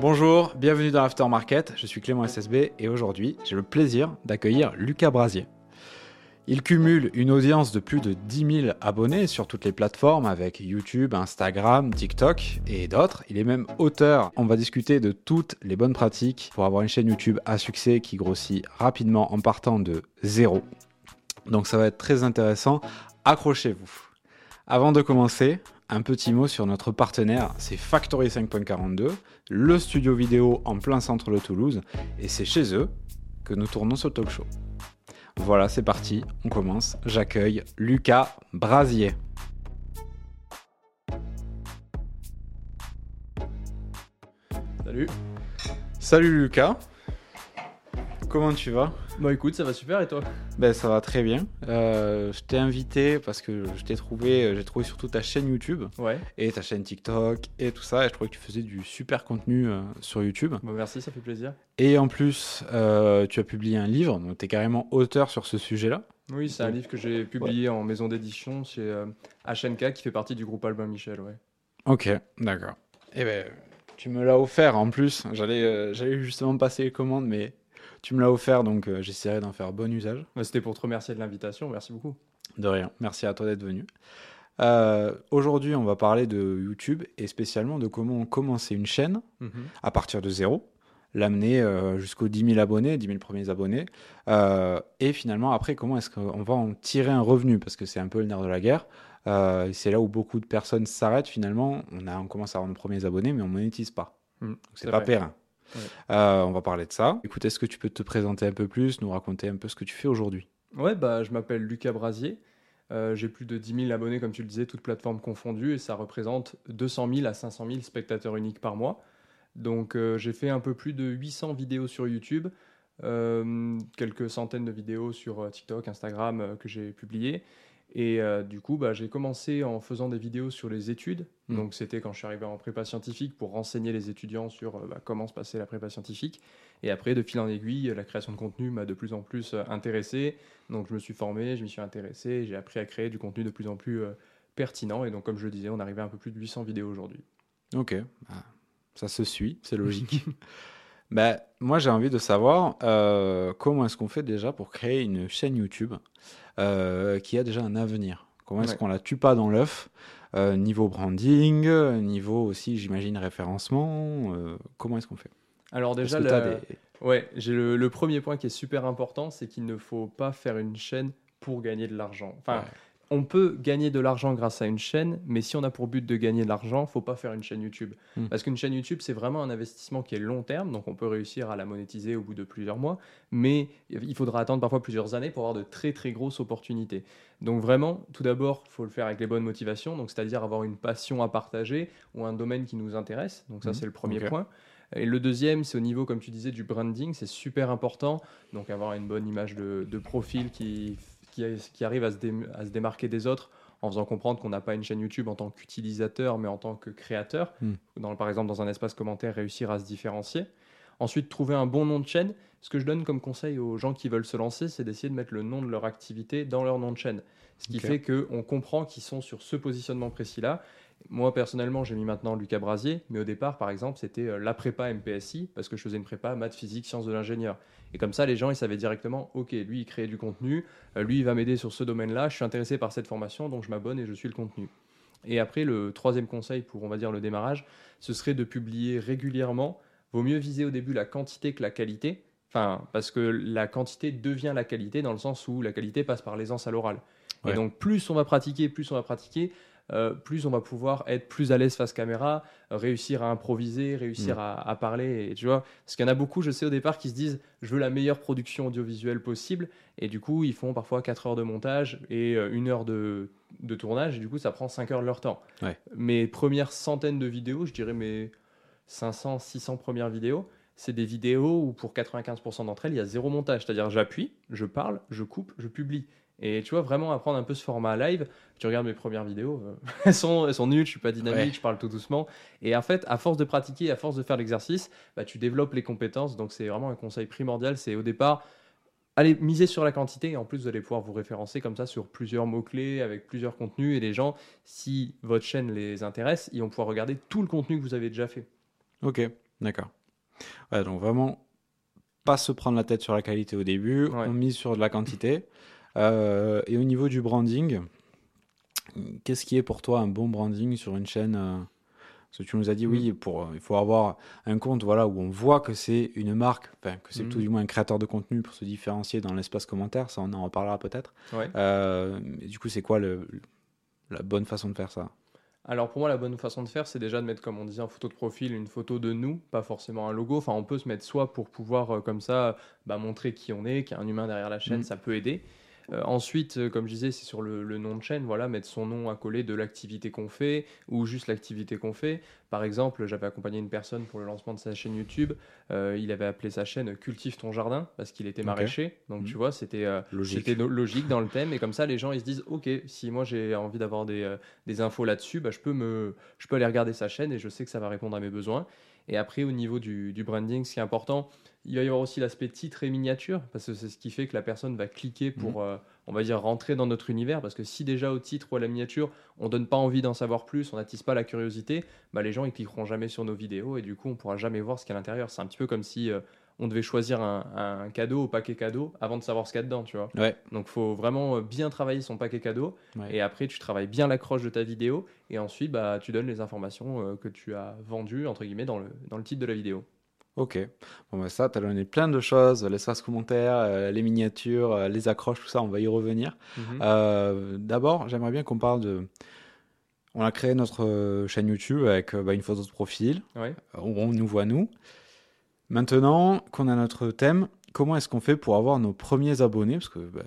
Bonjour, bienvenue dans Aftermarket, je suis Clément SSB et aujourd'hui j'ai le plaisir d'accueillir Lucas Brasier. Il cumule une audience de plus de 10 000 abonnés sur toutes les plateformes avec YouTube, Instagram, TikTok et d'autres. Il est même auteur. On va discuter de toutes les bonnes pratiques pour avoir une chaîne YouTube à succès qui grossit rapidement en partant de zéro. Donc ça va être très intéressant. Accrochez-vous. Avant de commencer, un petit mot sur notre partenaire, c'est Factory 5.42, le studio vidéo en plein centre de Toulouse, et c'est chez eux que nous tournons ce talk show. Voilà, c'est parti, on commence. J'accueille Lucas Brasier. Salut. Salut Lucas. Comment tu vas? Bah écoute, ça va super et toi? Ben ça va très bien. Euh, je t'ai invité parce que je t'ai trouvé, j'ai trouvé surtout ta chaîne YouTube Ouais. et ta chaîne TikTok et tout ça. Et je trouvais que tu faisais du super contenu euh, sur YouTube. Merci, ça fait plaisir. Et en plus, euh, tu as publié un livre, donc tu es carrément auteur sur ce sujet-là. Oui, c'est un livre que j'ai publié en maison d'édition chez euh, HNK qui fait partie du groupe Albin Michel, ouais. Ok, d'accord. Eh ben, tu me l'as offert en plus. J'allais, euh, j'allais justement passer les commandes, mais tu me l'as offert, donc euh, j'essaierai d'en faire bon usage. Bah, C'était pour te remercier de l'invitation, merci beaucoup. De rien. Merci à toi d'être venu. Euh, aujourd'hui, on va parler de YouTube et spécialement de comment commencer une chaîne à partir de zéro, l'amener euh, jusqu'aux 10 000 abonnés, 10 000 premiers abonnés, et finalement après comment est-ce qu'on va en tirer un revenu? Parce que c'est un peu le nerf de la guerre. C'est là où beaucoup de personnes s'arrêtent finalement. On, a, on commence à avoir nos premiers abonnés, mais on monétise pas. Mm, c'est pas périn. Euh, on va parler de ça. Écoute, est-ce que tu peux te présenter un peu plus, nous raconter un peu ce que tu fais aujourd'hui? Ouais, bah je m'appelle Lucas Brasier. Euh, j'ai plus de 10 000 abonnés, comme tu le disais, toutes plateformes confondues, et ça représente 200 000 à 500 000 spectateurs uniques par mois. Donc euh, j'ai fait un peu plus de 800 vidéos sur YouTube, quelques centaines de vidéos sur TikTok, Instagram que j'ai publiées. Et euh, du coup, bah, j'ai commencé en faisant des vidéos sur les études. Mm. Donc c'était quand je suis arrivé en prépa scientifique pour renseigner les étudiants sur euh, bah, comment se passait la prépa scientifique. Et après, de fil en aiguille, la création de contenu m'a de plus en plus euh, intéressé. Donc je me suis formé, je m'y suis intéressé, j'ai appris à créer du contenu de plus en plus euh, pertinent. Et donc comme je le disais, on arrivait à un peu plus de 800 vidéos aujourd'hui. Ok, bah, ça se suit, c'est logique. bah, moi, j'ai envie de savoir comment est-ce qu'on fait déjà pour créer une chaîne YouTube? Euh, qui a déjà un avenir. Comment est-ce Ouais. qu'on la tue pas dans l'œuf? Euh, Niveau branding, euh, niveau aussi, j'imagine, référencement. euh, comment est-ce qu'on fait? Alors déjà, des- Ouais, j'ai le, le premier point qui est super important, c'est qu'il ne faut pas faire une chaîne pour gagner de l'argent. Enfin, Ouais. On peut gagner de l'argent grâce à une chaîne, mais si on a pour but de gagner de l'argent, faut pas faire une chaîne YouTube. Mm. Parce qu'une chaîne YouTube, c'est vraiment un investissement qui est long terme, donc on peut réussir à la monétiser au bout de plusieurs mois, mais il faudra attendre parfois plusieurs années pour avoir de très très grosses opportunités. Donc vraiment, tout d'abord, il faut le faire avec les bonnes motivations, donc c'est-à-dire avoir une passion à partager ou un domaine qui nous intéresse. Donc ça, Mhm. c'est le premier point. Et le deuxième, c'est au niveau, comme tu disais, du branding, c'est super important. Donc avoir une bonne image de, de profil qui, qui, qui arrive à se, dé- à se démarquer des autres en faisant comprendre qu'on n'a pas une chaîne YouTube en tant qu'utilisateur, mais en tant que créateur. Hmm. Dans, par exemple, dans un espace commentaire, réussir à se différencier. Ensuite, trouver un bon nom de chaîne. Ce que je donne comme conseil aux gens qui veulent se lancer, c'est d'essayer de mettre le nom de leur activité dans leur nom de chaîne. Ce qui Ok. fait qu'on comprend qu'ils sont sur ce positionnement précis-là. Moi, personnellement, j'ai mis maintenant Lucas Brasier, mais au départ, par exemple, c'était euh, la prépa MPSI, parce que je faisais une prépa maths, physique, sciences de l'ingénieur. Et comme ça, les gens, ils savaient directement, OK, lui, il crée du contenu, euh, lui, il va m'aider sur ce domaine-là, je suis intéressé par cette formation, donc je m'abonne et je suis le contenu. Et après, le troisième conseil pour, on va dire, le démarrage, ce serait de publier régulièrement. Vaut mieux viser au début la quantité que la qualité. Enfin, parce que la quantité devient la qualité dans le sens où la qualité passe par l'aisance à l'oral. Ouais. Et donc, plus on va pratiquer, plus on va pratiquer, euh, plus on va pouvoir être plus à l'aise face caméra, euh, réussir à improviser, réussir Mm. à, à parler. Et tu vois, parce qu'il y en a beaucoup, je sais au départ, qui se disent je veux la meilleure production audiovisuelle possible. Et du coup, ils font parfois 4 heures de montage et euh, une heure de, de tournage. Et du coup, ça prend 5 heures de leur temps. Ouais. Mes premières centaines de vidéos, je dirais mes 500, 600 premières vidéos, c'est des vidéos où pour 95% d'entre elles, il y a zéro montage. C'est-à-dire, j'appuie, je parle, je coupe, je publie. Et tu vois, vraiment apprendre un peu ce format live. Tu regardes mes premières vidéos, euh, elles, sont, elles sont nulles, je suis pas dynamique, Ouais. je parle tout doucement. Et en fait, à force de pratiquer, à force de faire l'exercice, bah, tu développes les compétences. Donc, c'est vraiment un conseil primordial. C'est au départ, allez miser sur la quantité. Et en plus, vous allez pouvoir vous référencer comme ça sur plusieurs mots-clés, avec plusieurs contenus. Et les gens, si votre chaîne les intéresse, ils vont pouvoir regarder tout le contenu que vous avez déjà fait. Ok. D'accord. Ouais, donc vraiment, pas se prendre la tête sur la qualité au début, Ouais. on mise sur de la quantité. Euh, et au niveau du branding, qu'est-ce qui est pour toi un bon branding sur une chaîne euh, Parce que tu nous as dit, Mm. oui, pour, euh, il faut avoir un compte voilà, où on voit que c'est une marque, que c'est Mm. tout du moins un créateur de contenu pour se différencier dans l'espace commentaire, ça on en reparlera peut-être. Ouais. Euh, du coup, c'est quoi le, la bonne façon de faire ça? Alors pour moi, la bonne façon de faire, c'est déjà de mettre, comme on disait, en photo de profil, une photo de nous, pas forcément un logo. Enfin, on peut se mettre soit pour pouvoir, euh, comme ça, bah, montrer qui on est, qu'il y a un humain derrière la chaîne, Mm. ça peut aider. Euh, ensuite, euh, comme je disais, c'est sur le, le nom de chaîne, voilà, mettre son nom accolé de l'activité qu'on fait ou juste l'activité qu'on fait. Par exemple, j'avais accompagné une personne pour le lancement de sa chaîne YouTube. Euh, il avait appelé sa chaîne Cultive ton jardin parce qu'il était maraîcher. Donc tu vois, c'était euh, Logique. c'était no- logique dans le thème. Et comme ça, les gens ils se disent, ok, si moi j'ai envie d'avoir des, des infos là-dessus, bah, je peux me, je peux aller regarder sa chaîne et je sais que ça va répondre à mes besoins. Et après, au niveau du, du branding, ce qui est important, il va y avoir aussi l'aspect titre et miniature, parce que c'est ce qui fait que la personne va cliquer pour, euh, on va dire, rentrer dans notre univers. Parce que si déjà au titre ou à la miniature, on donne pas envie d'en savoir plus, on n'attise pas la curiosité, bah, les gens ils cliqueront jamais sur nos vidéos et du coup, on pourra jamais voir ce qu'il y a à l'intérieur. C'est un petit peu comme si euh, on devait choisir un, un cadeau au paquet cadeau avant de savoir ce qu'il y a dedans, tu vois. Ouais. Donc, faut vraiment euh, bien travailler son paquet cadeau. Ouais. Et après, tu travailles bien l'accroche de ta vidéo. Et ensuite, bah, tu donnes les informations euh, que tu as vendues, entre guillemets, dans le, dans le titre de la vidéo. Ok. Bon, bah ça, tu as donné plein de choses, l'espace commentaire, euh, les miniatures, euh, les accroches, tout ça, on va y revenir. Euh, D'abord, j'aimerais bien qu'on parle de. On a créé notre chaîne YouTube avec bah, une photo de profil Ouais. où on nous voit nous. Maintenant qu'on a notre thème, comment est-ce qu'on fait pour avoir nos premiers abonnés? Parce que, bah,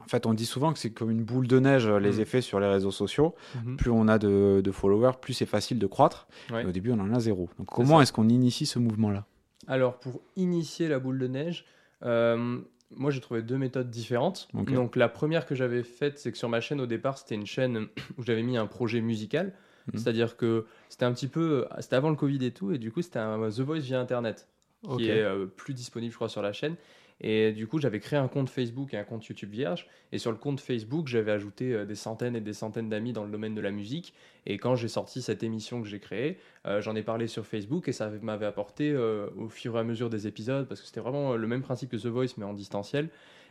en fait, on dit souvent que c'est comme une boule de neige euh, les Mm. effets sur les réseaux sociaux. Mhm. Plus on a de, de followers, plus c'est facile de croître. Ouais. Et au début, on en a zéro. Donc, comment est-ce qu'on initie ce mouvement-là? Alors, pour initier la boule de neige, euh, moi j'ai trouvé deux méthodes différentes. Donc, la première que j'avais faite, c'est que sur ma chaîne au départ, c'était une chaîne où j'avais mis un projet musical. Mhm. C'est-à-dire que c'était un petit peu. C'était avant le Covid et tout, et du coup, c'était un The Voice via Internet. Qui est euh, plus disponible, je crois, sur la chaîne. Et du coup, j'avais créé un compte Facebook et un compte YouTube vierge. Et sur le compte Facebook, j'avais ajouté euh, des centaines et des centaines d'amis dans le domaine de la musique. Et quand j'ai sorti cette émission que j'ai créée, euh, j'en ai parlé sur Facebook et ça m'avait apporté euh, au fur et à mesure des épisodes, parce que c'était vraiment le même principe que The Voice, mais en distanciel.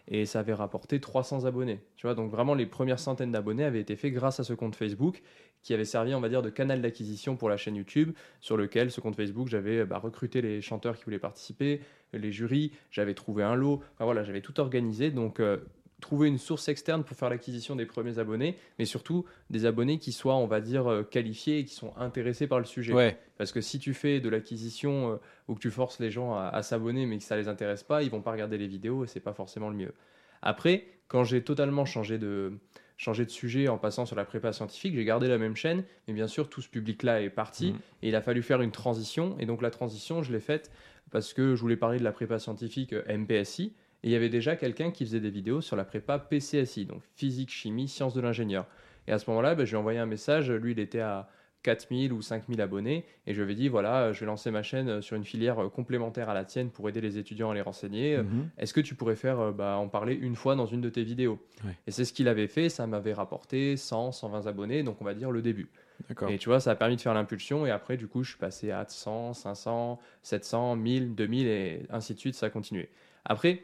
Et ça avait rapporté 300 abonnés. Tu vois, donc vraiment, les premières centaines d'abonnés avaient été faits grâce à ce compte Facebook qui avait servi, on va dire, de canal d'acquisition pour la chaîne YouTube, sur lequel, ce compte Facebook, j'avais bah, recruté les chanteurs qui voulaient participer, les jurys, j'avais trouvé un lot, enfin voilà, j'avais tout organisé. Donc, euh, trouver une source externe pour faire l'acquisition des premiers abonnés, mais surtout des abonnés qui soient, on va dire, euh, qualifiés et qui sont intéressés par le sujet. Ouais. Parce que si tu fais de l'acquisition euh, ou que tu forces les gens à, à s'abonner mais que ça les intéresse pas, ils vont pas regarder les vidéos et c'est pas forcément le mieux. Après, quand j'ai totalement changé de, changé de sujet en passant sur la prépa scientifique, j'ai gardé la même chaîne, mais bien sûr tout ce public-là est parti Mhm. et il a fallu faire une transition. Et donc la transition, je l'ai faite parce que je voulais parler de la prépa scientifique euh, MPSI. Et il y avait déjà quelqu'un qui faisait des vidéos sur la prépa PCSI, donc physique, chimie, sciences de l'ingénieur. Et à ce moment-là, ben, je lui ai envoyé un message. Lui, il était à 4000 ou 5000 abonnés. Et je lui avais dit voilà, je vais lancer ma chaîne euh, sur une filière euh, complémentaire à la tienne pour aider les étudiants à les renseigner. Euh, Mhm. Est-ce que tu pourrais faire euh, bah, en parler une fois dans une de tes vidéos Ouais. Et c'est ce qu'il avait fait. Ça m'avait rapporté 100, 120 abonnés. Donc on va dire le début. Et tu vois, ça a permis de faire l'impulsion. Et après, du coup, je suis passé à 100, 500, 700, 1000, 2000 et ainsi de suite. Ça a continué. Après,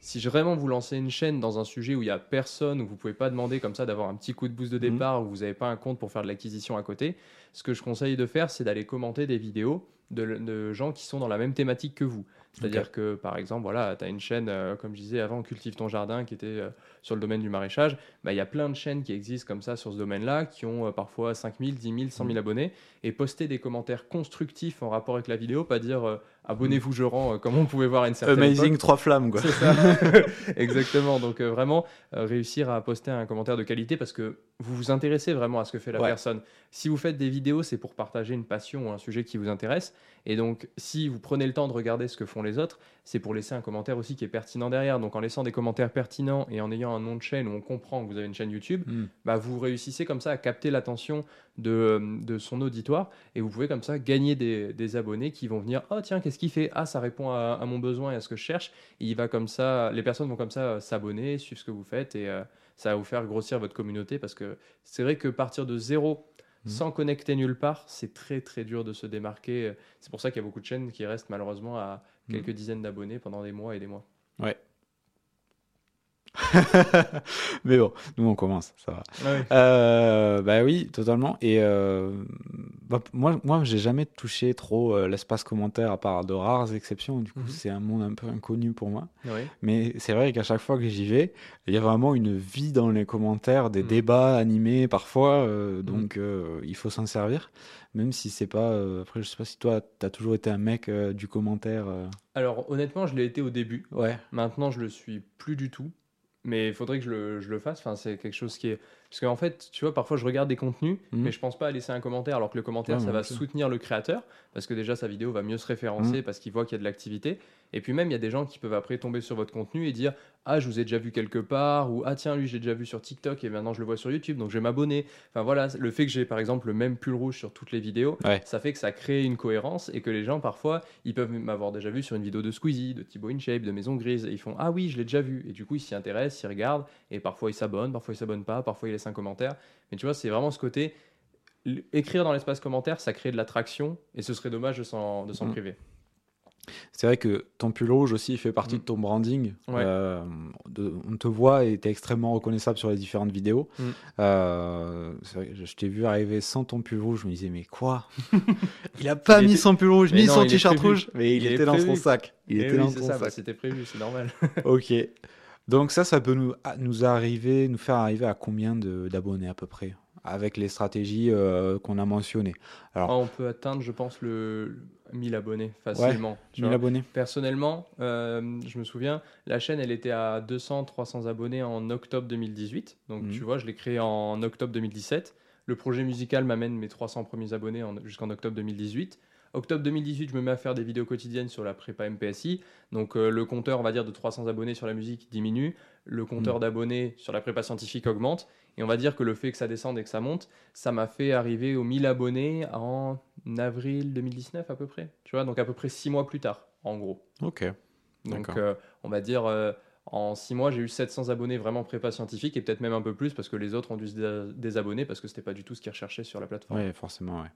si je- vraiment vous lancez une chaîne dans un sujet où il n'y a personne, où vous pouvez pas demander comme ça d'avoir un petit coup de boost de départ, où vous n'avez pas un compte pour faire de l'acquisition à côté, ce que je conseille de faire, c'est d'aller commenter des vidéos de, de gens qui sont dans la même thématique que vous. C'est-à-dire que, par exemple, voilà, tu as une chaîne, euh, comme je disais avant, Cultive ton jardin, qui était euh, sur le domaine du maraîchage. Bah, Il y a plein de chaînes qui existent comme ça sur ce domaine-là, qui ont euh, parfois 5000, 10 000, 100 000 abonnés, et poster des commentaires constructifs en rapport avec la vidéo, pas dire euh, abonnez-vous, je rends, euh, comme on pouvait voir à une certaine époque. Amazing trois flammes, quoi. C'est ça. Exactement. Donc euh, vraiment euh, réussir à poster un commentaire de qualité parce que vous vous intéressez vraiment à ce que fait la Ouais. personne. Si vous faites des vidéos, c'est pour partager une passion ou un sujet qui vous intéresse. Et donc si vous prenez le temps de regarder ce que font les autres, c'est pour laisser un commentaire aussi qui est pertinent derrière. Donc en laissant des commentaires pertinents et en ayant un nom de chaîne où on comprend que vous avez une chaîne YouTube, Mm. bah, vous réussissez comme ça à capter l'attention de, de son auditoire et vous pouvez comme ça gagner des, des abonnés qui vont venir oh tiens qu'est-ce qu'il fait? Ah ça répond à, à mon besoin et à ce que je cherche et il va comme ça les personnes vont comme ça euh, s'abonner suivre ce que vous faites et euh, ça va vous faire grossir votre communauté parce que c'est vrai que partir de zéro Mhm. sans connecter nulle part, c'est très très dur de se démarquer. C'est pour ça qu'il y a beaucoup de chaînes qui restent malheureusement à Mhm. quelques dizaines d'abonnés pendant des mois et des mois. Mais bon, nous on commence, ça va. Ouais. Euh, bah oui, totalement. Et euh, bah, moi, moi, j'ai jamais touché trop euh, l'espace commentaire à part de rares exceptions. Du coup, Mhm. c'est un monde un peu inconnu pour moi. Mais c'est vrai qu'à chaque fois que j'y vais, il y a vraiment une vie dans les commentaires, des Mhm. débats animés parfois. euh, donc, il faut s'en servir, même si c'est pas. après, je sais pas si toi, t'as toujours été un mec du commentaire. Alors honnêtement, je l'ai été au début. Ouais. Maintenant, je le suis plus du tout. Mais il faudrait que je le, je le fasse. Enfin, c'est quelque chose qui est. Parce qu'en fait, tu vois, parfois je regarde des contenus, Mhm. mais je pense pas à laisser un commentaire, alors que le commentaire, Ouais, ça va soutenir le créateur, parce que déjà sa vidéo va mieux se référencer, parce qu'il voit qu'il y a de l'activité. Et puis même, il y a des gens qui peuvent après tomber sur votre contenu et dire Ah, je vous ai déjà vu quelque part, ou Ah, tiens, lui, j'ai déjà vu sur TikTok et maintenant je le vois sur YouTube, donc je vais m'abonner. Enfin voilà, le fait que j'ai par exemple le même pull rouge sur toutes les vidéos, Ouais. ça fait que ça crée une cohérence et que les gens, parfois, ils peuvent m'avoir déjà vu sur une vidéo de Squeezie, de Thibaut InShape, de Maison Grise, et ils font Ah oui, je l'ai déjà vu. Et du coup, ils s'y intéressent, ils regardent, et parfois ils s'abonnent, parfois ils s'abonnent pas, parfois ils laissent un commentaire. Mais tu vois, c'est vraiment ce côté. Écrire dans l'espace commentaire, ça crée de l'attraction, et ce serait dommage de s'en de s'en Mm. priver. C'est vrai que ton pull rouge aussi fait partie Mm. de ton branding. Ouais. Euh, de- on te voit et tu es extrêmement reconnaissable sur les différentes vidéos. Mm. Euh, c'est vrai que je t'ai vu arriver sans ton pull rouge. Je me disais, mais quoi Il a pas Il mis était- son pull rouge Mais ni non, son t-shirt rouge, mais il, était dans son sac. Il Eh était oui, dans ça, bah, sac. c'était prévu, c'est normal. ok. Donc ça, ça peut nous, à- nous arriver, nous faire arriver à combien d'abonnés à peu près avec les stratégies euh, qu'on a mentionnées? Alors, Ah, on peut atteindre, je pense, le 1000 abonnés facilement. tu 1000 vois. abonnés. Personnellement, euh, je me souviens, la chaîne, elle était à 200-300 abonnés en octobre 2018. Donc, Mhm. tu vois, je l'ai créée en octobre 2017. Le projet musical m'amène mes 300 premiers abonnés en- jusqu'en octobre 2018. Octobre 2018, je me mets à faire des vidéos quotidiennes sur la prépa MPSI. Donc, euh, le compteur, on va dire, de 300 abonnés sur la musique diminue. Le compteur Mhm. d'abonnés sur la prépa scientifique augmente. Et on va dire que le fait que ça descende et que ça monte, ça m'a fait arriver aux 1000 abonnés en avril 2019 à peu près. Tu vois, donc à peu près 6 mois plus tard, en gros. Ok. Donc, euh, on va dire, euh, en 6 mois, j'ai eu 700 abonnés vraiment prépa scientifique et peut-être même un peu plus parce que les autres ont dû se dé- désabonner parce que c'était pas du tout ce qu'ils recherchaient sur la plateforme. Ouais, forcément, ouais.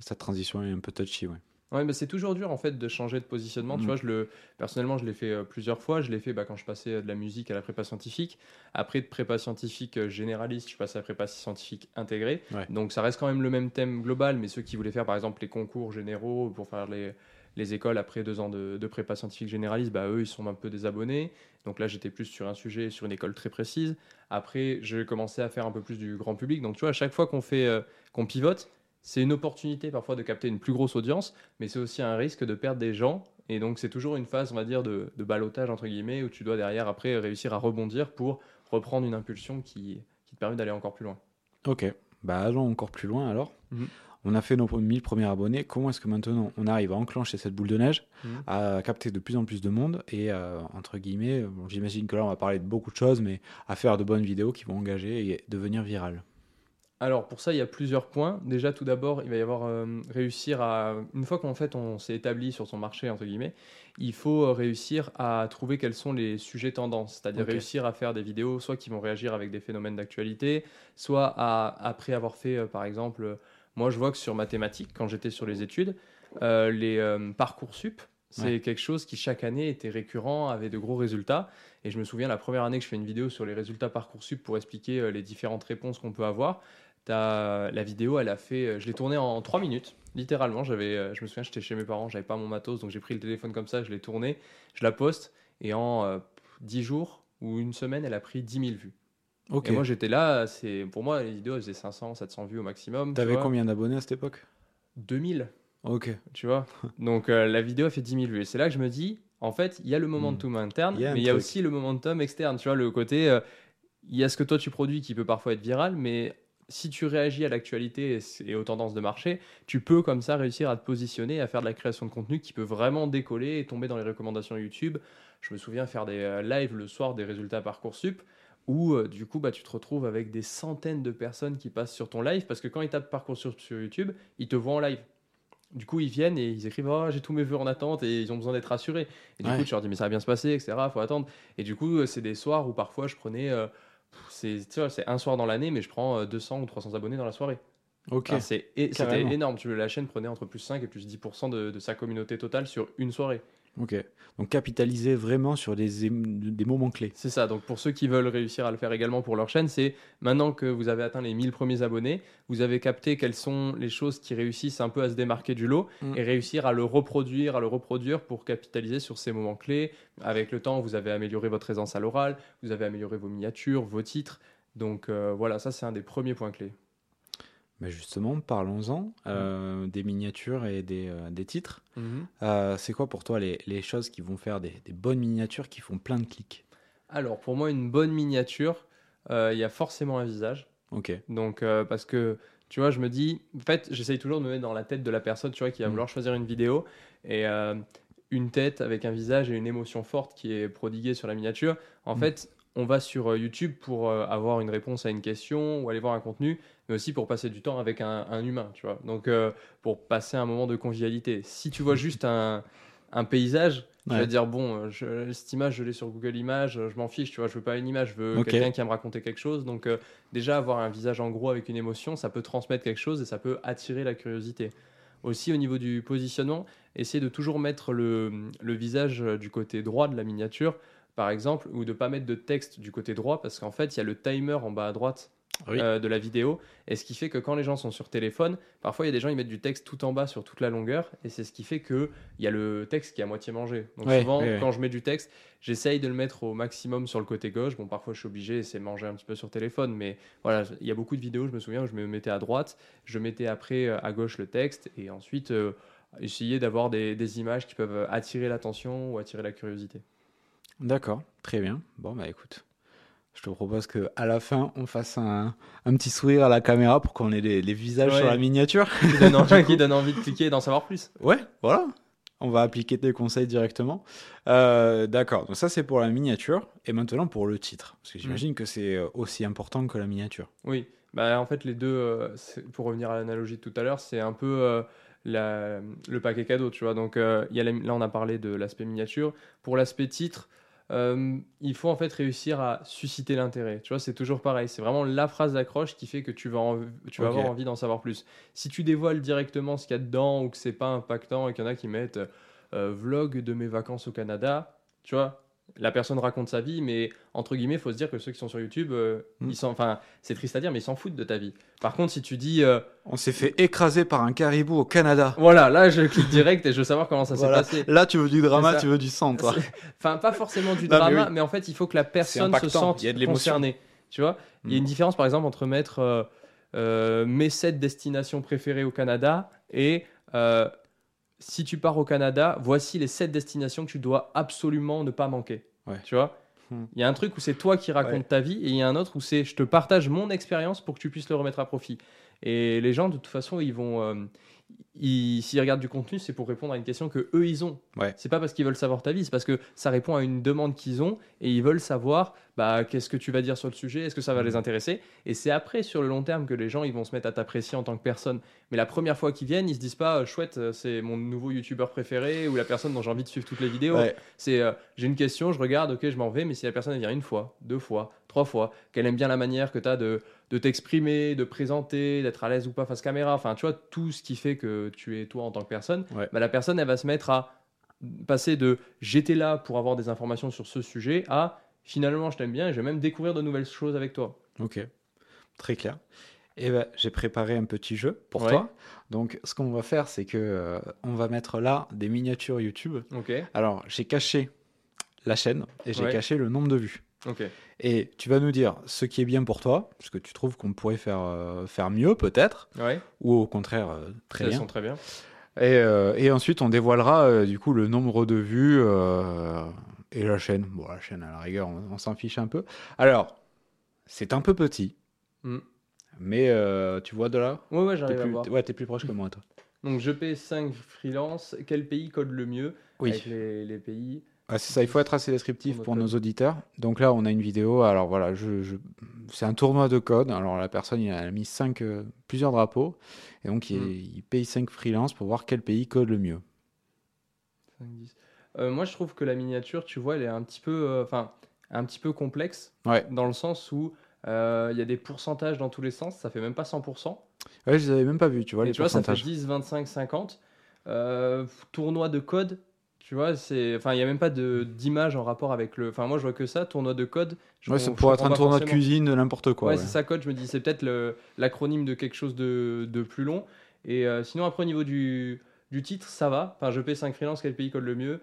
Cette transition est un peu touchy, ouais. Ouais, mais c'est toujours dur en fait de changer de positionnement. Tu Mm. vois, je le, personnellement, je l'ai fait euh, plusieurs fois. Je l'ai fait bah, quand je passais euh, de la musique à la prépa scientifique. Après, de prépa scientifique euh, généraliste, je passe à la prépa scientifique intégrée. Ouais. Donc, ça reste quand même le même thème global, mais ceux qui voulaient faire par exemple les concours généraux pour faire les, les écoles après deux ans de, de prépa scientifique généraliste, bah, eux, ils sont un peu désabonnés. Donc là, j'étais plus sur un sujet, sur une école très précise. Après, j'ai commencé à faire un peu plus du grand public. Donc, tu vois, à chaque fois qu'on fait, qu'on pivote, c'est une opportunité parfois de capter une plus grosse audience, mais c'est aussi un risque de perdre des gens. Et donc, c'est toujours une phase, on va dire, de, de balotage, entre guillemets, où tu dois derrière, après, réussir à rebondir pour reprendre une impulsion qui, qui te permet d'aller encore plus loin. Ok, bah allons encore plus loin alors. Mhm. On a fait nos 1000 premiers abonnés. Comment est-ce que maintenant on arrive à enclencher cette boule de neige, Mhm. à capter de plus en plus de monde et euh, entre guillemets, bon, j'imagine que là on va parler de beaucoup de choses, mais à faire de bonnes vidéos qui vont engager et devenir virales. Alors pour ça, il y a plusieurs points. Déjà, tout d'abord, il va y avoir euh, réussir à une fois qu'en fait on s'est établi sur son marché entre guillemets, il faut euh, réussir à trouver quels sont les sujets tendances, c'est-à-dire réussir à faire des vidéos soit qui vont réagir avec des phénomènes d'actualité, soit à, après avoir fait euh, par exemple, euh, moi je vois que sur mathématiques quand j'étais sur les études, euh, les parcours sup c'est Ouais. quelque chose qui chaque année était récurrent, avait de gros résultats. Et je me souviens la première année que je fais une vidéo sur les résultats Parcoursup pour expliquer euh, les différentes réponses qu'on peut avoir. T'as- la vidéo, elle a fait, euh, je l'ai tournée en 3 minutes, littéralement. J'avais, euh, je me souviens, j'étais chez mes parents, j'avais pas mon matos, donc j'ai pris le téléphone comme ça, je l'ai tournée, je la poste, et en euh, 10 jours ou une semaine, elle a pris 10 000 vues. Ok. Et moi, j'étais là, c'est, pour moi, les vidéos, elles faisaient 500, 700 vues au maximum. tu T'avais combien d'abonnés à cette époque? 2000 Ok. tu vois? Donc euh, la vidéo a fait 10 000 vues. Et c'est là que je me dis, en fait, il y a le momentum interne, y a un mais il y a aussi le momentum externe. Tu vois, le côté, euh, il y a ce que toi tu produis qui peut parfois être viral, mais si tu réagis à l'actualité et- aux tendances de marché, tu peux comme ça réussir à te positionner, à faire de la création de contenu qui peut vraiment décoller et tomber dans les recommandations YouTube. Je me souviens faire des euh, lives le soir des résultats Parcoursup où euh, du coup bah, tu te retrouves avec des centaines de personnes qui passent sur ton live parce que quand ils tapent Parcoursup sur YouTube, ils te voient en live. Du coup, ils viennent et ils écrivent Oh, j'ai tous mes vœux en attente et ils ont besoin d'être rassurés. Et du Ouais. coup, tu leur dis Mais ça va bien se passer, etc. faut attendre. Et du coup, euh, c'est des soirs où parfois je prenais. euh, c'est un soir dans l'année, mais je prends euh, 200 ou 300 abonnés dans la soirée. Ok. Enfin, C'était énorme. Tu, la chaîne prenait entre plus 5 et plus 10% de, de sa communauté totale sur une soirée. Ok. Donc capitaliser vraiment sur des, des moments clés. C'est ça. Donc pour ceux qui veulent réussir à le faire également pour leur chaîne, c'est maintenant que vous avez atteint les 1000 premiers abonnés, vous avez capté quelles sont les choses qui réussissent un peu à se démarquer du lot Mm. et réussir à le reproduire, à le reproduire pour capitaliser sur ces moments clés. Avec le temps, vous avez amélioré votre aisance à l'oral, vous avez amélioré vos miniatures, vos titres. Donc euh, voilà, ça c'est un des premiers points clés. Mais justement, parlons-en euh, des miniatures et des, euh, des titres. Mhm. Euh, c'est quoi pour toi les, les choses qui vont faire des, des bonnes miniatures qui font plein de clics? Alors pour moi, une bonne miniature, il y a forcément un visage. Ok. Donc, parce que, tu vois, je me dis, en fait, j'essaye toujours de me mettre dans la tête de la personne, tu vois, qui va Mm. vouloir choisir une vidéo. Et une tête avec un visage et une émotion forte qui est prodiguée sur la miniature. En Mm. fait, on va sur euh, YouTube pour euh, avoir une réponse à une question ou aller voir un contenu, mais aussi pour passer du temps avec un, un humain, tu vois. Donc, euh, pour passer un moment de convivialité. Si tu vois juste un, un paysage, tu Ouais. vas dire, bon, je- cette image, je l'ai sur Google Images, je m'en fiche, tu vois, je veux pas une image, je veux quelqu'un qui va me raconter quelque chose. Donc, euh, déjà, avoir un visage en gros avec une émotion, ça peut transmettre quelque chose et ça peut attirer la curiosité. Aussi, au niveau du positionnement, essayer de toujours mettre le, le visage du côté droit de la miniature, par exemple, ou de pas mettre de texte du côté droit, parce qu'en fait, il y a le timer en bas à droite Oui. euh, de la vidéo, et ce qui fait que quand les gens sont sur téléphone, parfois il y a des gens ils mettent du texte tout en bas sur toute la longueur, et c'est ce qui fait que il y a le texte qui est à moitié mangé. Donc Ouais, souvent, ouais, ouais. quand je mets du texte, j'essaye de le mettre au maximum sur le côté gauche. Bon, parfois je suis obligé, c'est manger un petit peu sur téléphone, mais voilà, il y a beaucoup de vidéos, je me souviens, où je me mettais à droite, je mettais après euh, à gauche le texte, et ensuite euh, essayer d'avoir des, des images qui peuvent attirer l'attention ou attirer la curiosité. D'accord, très bien. Bon, bah écoute, je te propose que à la fin, on fasse un, un petit sourire à la caméra pour qu'on ait les, les visages Ouais. sur la miniature. qui donne envie, qui donne envie de cliquer et d'en savoir plus. Ouais, voilà. On va appliquer tes conseils directement. Euh, D'accord, donc ça c'est pour la miniature. Et maintenant pour le titre. Parce que j'imagine que c'est euh, aussi important que la miniature. Oui, bah, en fait, les deux, euh, c'est- pour revenir à l'analogie de tout à l'heure, c'est un peu euh, la- le paquet cadeau, tu vois. Donc, euh, il y a la- là, on a parlé de l'aspect miniature. Pour l'aspect titre, euh, il faut en fait réussir à susciter l'intérêt. Tu vois, c'est toujours pareil. C'est vraiment la phrase d'accroche qui fait que tu vas, en- tu vas Ok. avoir envie d'en savoir plus. Si tu dévoiles directement ce qu'il y a dedans ou que c'est pas impactant et qu'il y en a qui mettent euh, vlog de mes vacances au Canada, tu vois, la personne raconte sa vie, mais entre guillemets, il faut se dire que ceux qui sont sur YouTube, euh, Mm. ils s'en, enfin, c'est triste à dire, mais ils s'en foutent de ta vie. Par contre, si tu dis, euh, On s'est fait écraser par un caribou au Canada. voilà, là, je clique direct et je veux savoir comment ça Voilà. s'est passé. Là, tu veux du drama, ça. tu veux du sang, toi. Enfin, pas forcément du Non, mais drama, oui. mais, en fait, il faut que la personne se sente il y a de concernée. Tu vois, il y a une différence, par exemple, entre mettre euh, euh, mes sept destinations préférées au Canada et euh, si tu pars au Canada, voici les sept destinations que tu dois absolument ne pas manquer. Ouais. Tu vois? Mm. il y a un truc où c'est toi qui racontes Ouais. ta vie et il y a un autre où c'est je te partage mon expérience pour que tu puisses le remettre à profit. Et les gens, de toute façon, ils vont. euh, S'ils regardent du contenu, c'est pour répondre à une question que eux ils ont. Ouais. C'est pas parce qu'ils veulent savoir ta vie, c'est parce que ça répond à une demande qu'ils ont et ils veulent savoir bah, qu'est-ce que tu vas dire sur le sujet, est-ce que ça va Mhm. les intéresser? Et c'est après, sur le long terme, que les gens ils vont se mettre à t'apprécier en tant que personne. Mais la première fois qu'ils viennent, ils se disent pas euh, chouette, euh, c'est mon nouveau youtubeur préféré ou la personne dont j'ai envie de suivre toutes les vidéos. Ouais. C'est euh, j'ai une question, je regarde, ok, je m'en vais, mais si la personne elle vient une fois, deux fois, trois fois, qu'elle aime bien la manière que tu as de, de t'exprimer, de présenter, d'être à l'aise ou pas face caméra, enfin, tu vois, tout ce qui fait que tu es toi en tant que personne, Ouais. bah, la personne elle va se mettre à passer de j'étais là pour avoir des informations sur ce sujet à finalement je t'aime bien et je vais même découvrir de nouvelles choses avec toi. Ok, très clair. Et ben, j'ai préparé un petit jeu pour Ouais. toi. Donc, ce qu'on va faire, c'est que euh, on va mettre là des miniatures YouTube. Ok, Alors, j'ai caché la chaîne et j'ai Ouais. caché le nombre de vues. Et tu vas nous dire ce qui est bien pour toi, ce que tu trouves qu'on pourrait faire, euh, faire mieux peut-être, Ouais, ou au contraire euh, très bien. sont très bien. Et, euh, et ensuite, on dévoilera du coup le nombre de vues et la chaîne. Bon, la chaîne, à la rigueur, on, on s'en fiche un peu. Alors, c'est un peu petit, Mm. mais tu vois de là Ouais, ouais, j'arrive à voir. ouais, t'es plus proche que moi, toi. Donc je paie 5 freelance. Quel pays code le mieux Oui. avec les, les pays Ouais, c'est ça, il faut être assez descriptif Pour nos auditeurs. Donc là, on a une vidéo. Alors voilà, je, je- c'est un tournoi de code. Alors la personne, il a mis cinq, euh, plusieurs drapeaux. Et donc, il, Mm. il paye 5 freelance pour voir quel pays code le mieux. 5, 10. Euh, moi, je trouve que la miniature, tu vois, elle est un petit peu, euh, un petit peu complexe Ouais. dans le sens où il y a des pourcentages dans tous les sens. Ça fait même pas 100%. Ouais, je les avais même pas vus, tu vois, Et les tu vois, ça fait pourcentages. 10, 25, 50. Euh, tournoi de code, tu vois, c'est. Enfin, il n'y a même pas de- d'image en rapport avec le. Enfin, moi, je vois que ça, tournoi de code. Je Ouais, ça pourrait être un tournoi de cuisine, n'importe quoi. Ouais, ouais. c'est ça, code. Je me dis, c'est peut-être l'acronyme de quelque chose de, de plus long. Et euh, sinon, après, au niveau du, du titre, ça va. Enfin, je paye 5 freelance, quel pays code le mieux?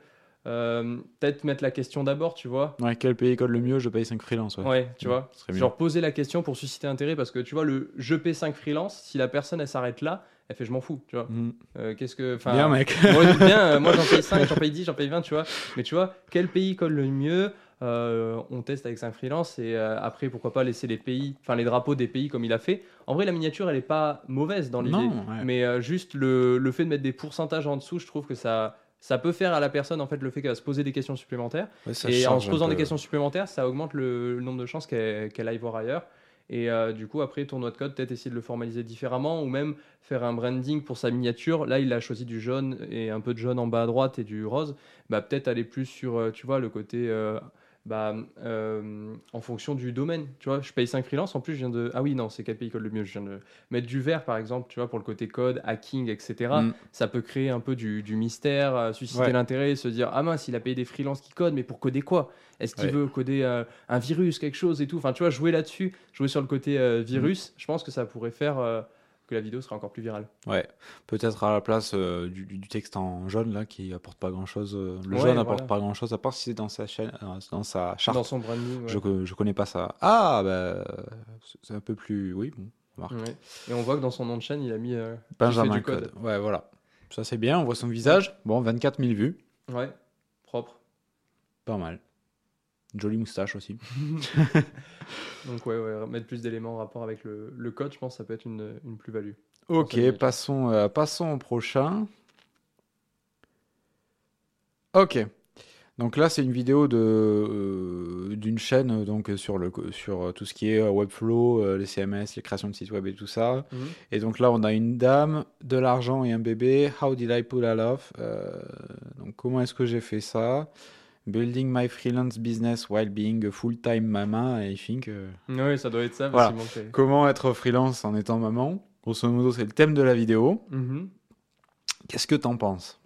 Euh, Peut-être mettre la question d'abord, tu vois. Ouais, quel pays code le mieux Je paye 5 freelance. Ouais, Ouais, tu Ouais, vois. mieux. Genre poser la question pour susciter intérêt parce que tu vois, le je paie 5 freelance, si la personne elle s'arrête là, elle fait je m'en fous, tu vois. Mhm. Euh, Qu'est-ce que. enfin, Bien, mec. moi, bien, moi j'en paye 5, j'en paye 10, j'en paye 20, tu vois. Mais tu vois, quel pays colle le mieux Euh, On teste avec 5 freelance et euh, après, pourquoi pas laisser les pays, enfin les drapeaux des pays comme il a fait. En vrai, la miniature, elle est pas mauvaise dans l'idée. Ouais. Mais euh, juste le, le fait de mettre des pourcentages en dessous, je trouve que ça. Ça peut faire à la personne en fait le fait qu'elle va se poser des questions supplémentaires Ouais, et en se posant des questions supplémentaires, ça augmente le, le nombre de chances qu'elle qu'elle aille voir ailleurs. Et euh, du coup, après, tournoi de code, peut-être essayer de le formaliser différemment ou même faire un branding pour sa miniature. Là, il a choisi du jaune et un peu de jaune en bas à droite et du rose. Bah, peut-être aller plus sur, euh, tu vois, le côté. Bah, euh, en fonction du domaine, tu vois, je paye 5 freelance, en plus je viens de... Ah oui, non, c'est quel pays code le mieux Je viens de mettre du vert, par exemple, tu vois, pour le côté code, hacking, etc Mm. ça peut créer un peu du, du mystère, euh, susciter Ouais. l'intérêt, se dire ah mince, il a payé des freelances qui codent, mais pour coder quoi? Est-ce qu'il Ouais. veut coder euh, un virus, quelque chose et tout? Enfin, tu vois, jouer là-dessus, jouer sur le côté euh, Mm. virus, je pense que ça pourrait faire que la vidéo sera encore plus virale. Ouais, peut-être à la place euh, du, du texte en jaune là qui apporte pas grand chose. le Ouais, jaune apporte voilà. pas grand chose à part si c'est dans sa chaîne, euh, dans sa charte. Dans son branding. ouais. Je, co- je connais pas ça. Ah bah c'est- un peu plus. Oui, bon. Ouais. Et on voit que dans son nom de chaîne, il a mis. euh, Benjamin du code. Code. Ouais, voilà. Ça c'est bien. On voit son visage. Bon, 24 000 vues, Ouais, propre. pas mal. Une jolie moustache aussi. Donc, ouais, ouais, mettre plus d'éléments en rapport avec le, le code, je pense que ça peut être une, une plus-value. Ok, passons, euh, passons au prochain. Ok. Donc là, c'est une vidéo de euh, d'une chaîne euh, donc sur le sur tout ce qui est euh, Webflow, euh, les CMS, les créations de sites web et tout ça. Et donc là, on a une dame, de l'argent et un bébé. How did I pull that off? Euh, donc comment est-ce que j'ai fait ça? Building my freelance business while being a full-time mama. I think. euh, Oui, ça doit être ça. Voilà. Comment être freelance en étant maman? Grosso modo, c'est le thème de la vidéo. Mhm. Qu'est-ce que t'en penses?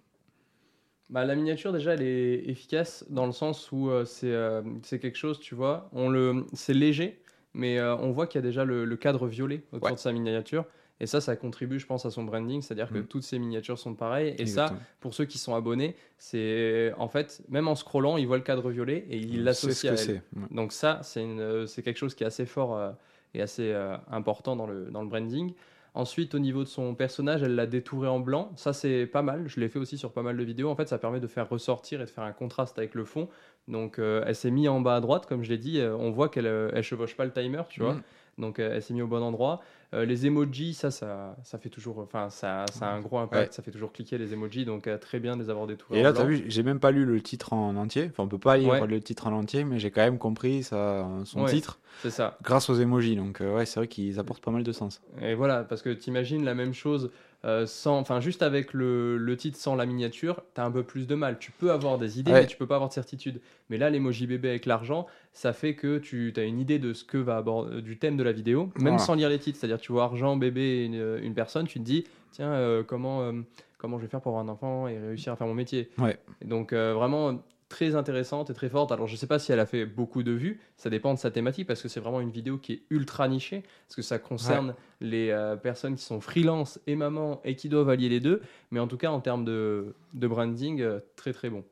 Bah, la miniature, déjà, elle est efficace dans le sens où euh, c'est euh, quelque chose, tu vois, on le, c'est léger, mais euh, on voit qu'il y a déjà le, le cadre violet autour Ouais. de sa miniature. Et ça, ça contribue, je pense, à son branding, c'est-à-dire que Mm. toutes ces miniatures sont pareilles. Et ça, pour ceux qui sont abonnés, c'est en fait, même en scrollant, ils voient le cadre violet et ils ce l'associent à elle. Ouais. Donc ça, c'est une- euh, quelque chose qui est assez fort euh, et assez euh, important dans le, dans le branding. Ensuite, au niveau de son personnage, elle l'a détouré en blanc. Ça, c'est pas mal. Je l'ai fait aussi sur pas mal de vidéos. En fait, ça permet de faire ressortir et de faire un contraste avec le fond. Donc, euh, elle s'est mise en bas à droite, comme je l'ai dit. Euh, on voit qu'elle euh, elle chevauche pas le timer, tu vois. Mm. Donc, euh, elle s'est mise au bon endroit. Euh, les emojis, ça, ça, ça fait toujours. Enfin, ça, ça a un gros impact. Ouais. Ça fait toujours cliquer les emojis. Donc, euh, très bien de les avoir détourés Et là, t'as vu, j'ai même pas lu le titre en entier. Enfin, on peut pas lire Ouais. le titre en entier, mais j'ai quand même compris ça, son Ouais. titre C'est ça. grâce aux emojis. Donc, ouais, c'est vrai qu'ils apportent pas mal de sens. Et voilà, parce que t'imagines la même chose euh, sans, enfin juste avec le, le titre sans la miniature, t'as un peu plus de mal. Tu peux avoir des idées, Ouais. mais tu peux pas avoir de certitude. Mais là, l'emoji bébé avec l'argent, ça fait que tu as une idée de ce que va aborder, du thème de la vidéo, même Voilà. sans lire les titres. C'est-à-dire, tu vois argent, bébé, une, une personne, tu te dis, tiens, euh, comment, euh, comment je vais faire pour avoir un enfant et réussir à faire mon métier. Ouais. Donc euh, vraiment très intéressante et très forte. Alors je sais pas si elle a fait beaucoup de vues, ça dépend de sa thématique parce que c'est vraiment une vidéo qui est ultra nichée parce que ça concerne les euh, personnes qui sont freelance et maman et qui doivent allier les deux. Mais en tout cas en termes de, de branding, euh, très très bon.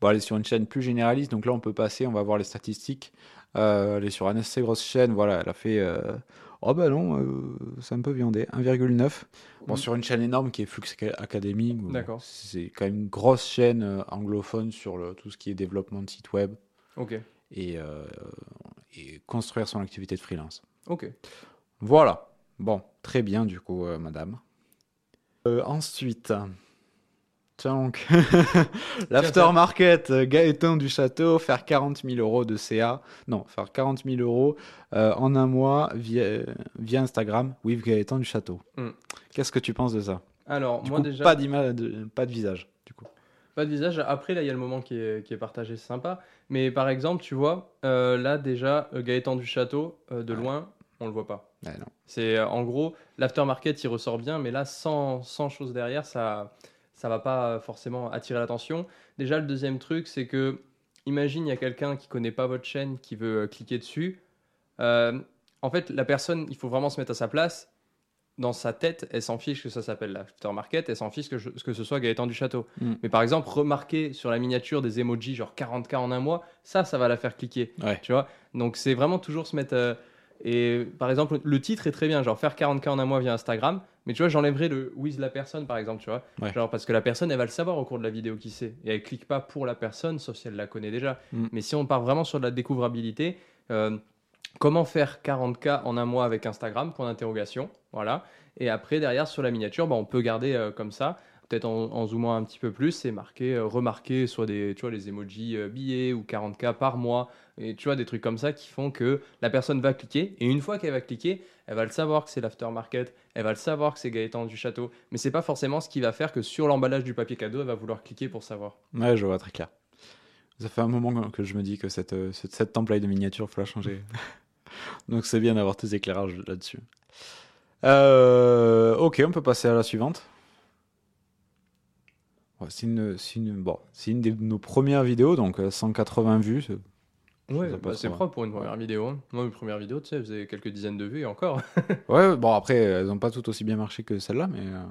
Bon, elle est sur une chaîne plus généraliste. Donc là, on peut passer, on va voir les statistiques. Euh, elle est sur une assez grosse chaîne. Voilà, elle a fait. Oh bah non, euh, c'est un peu viandé. 1,9. Bon, Mm. sur une chaîne énorme qui est Flux Academy. C'est quand même une grosse chaîne euh, anglophone sur le, tout ce qui est développement de site web Ok, et, euh, et construire son activité de freelance. ok. Voilà. Bon, très bien du coup, euh, madame. Euh, donc, l'aftermarket, euh, Gaëtan du Château, faire 40 000 euros de CA. Non, faire 40 000 euros euh, en un mois via, via Instagram, with Gaëtan du Château. Mm. Qu'est-ce que tu penses de ça? Alors Du moi coup, déjà pas, de, pas de visage, du coup. Pas de visage. Après, là, il y a le moment qui est, qui est partagé, c'est sympa. Mais par exemple, tu vois, euh, là, déjà, Gaëtan du Château, euh, de Ouais. loin, on le voit pas. Ouais. C'est en gros l'aftermarket il ressort bien, mais là sans, sans chose derrière, ça ça va pas forcément attirer l'attention. Déjà le deuxième truc c'est que imagine il y a quelqu'un qui connaît pas votre chaîne qui veut euh, cliquer dessus. Euh, en fait la personne il faut vraiment se mettre à sa place. Dans sa tête, elle s'en fiche que ça s'appelle l'aftermarket, elle s'en fiche que, je- que ce soit Gaëtan du Château. Mm. Mais par exemple, remarquer sur la miniature des emojis genre 40K en un mois, ça, ça va la faire cliquer. Ouais. Tu vois? Donc c'est vraiment toujours se mettre. euh, et par exemple, le titre est très bien, genre faire 40K en un mois via Instagram. Mais tu vois, j'enlèverais le with la personne par exemple, tu vois. Ouais. Genre parce que la personne, elle va le savoir au cours de la vidéo qui c'est. Et elle clique pas pour la personne, sauf si elle la connaît déjà. Mm. Mais si on part vraiment sur de la découvrabilité, euh, comment faire 40K en un mois avec Instagram Point d'interrogation. Voilà. Et après, derrière, sur la miniature, bah, on peut garder euh, comme ça peut-être en, en zoomant un petit peu plus, c'est marqué, euh, remarquer soit des, tu vois, les emojis euh, billets ou 40K par mois, et tu vois, des trucs comme ça qui font que la personne va cliquer, et une fois qu'elle va cliquer, elle va le savoir que c'est l'aftermarket, elle va le savoir que c'est Gaëtan du Château, mais c'est pas forcément ce qui va faire que sur l'emballage du papier cadeau, elle va vouloir cliquer pour savoir. Ouais, je vois très clair. Ça fait un moment que je me dis que cette, euh, cette, cette template de miniature, faut la changer. Donc c'est bien d'avoir tes éclairages là-dessus. Euh, ok, on peut passer à la suivante. C'est une, une, bon, c'est une de nos premières vidéos, donc euh, 180 vues. Ouais, bah, c'est propre pour une première vidéo. hein. Moi, mes premières vidéos, tu sais, elles faisaient quelques dizaines de vues et encore. Ouais, bon après, elles n'ont pas toutes aussi bien marché que celle-là, mais, euh,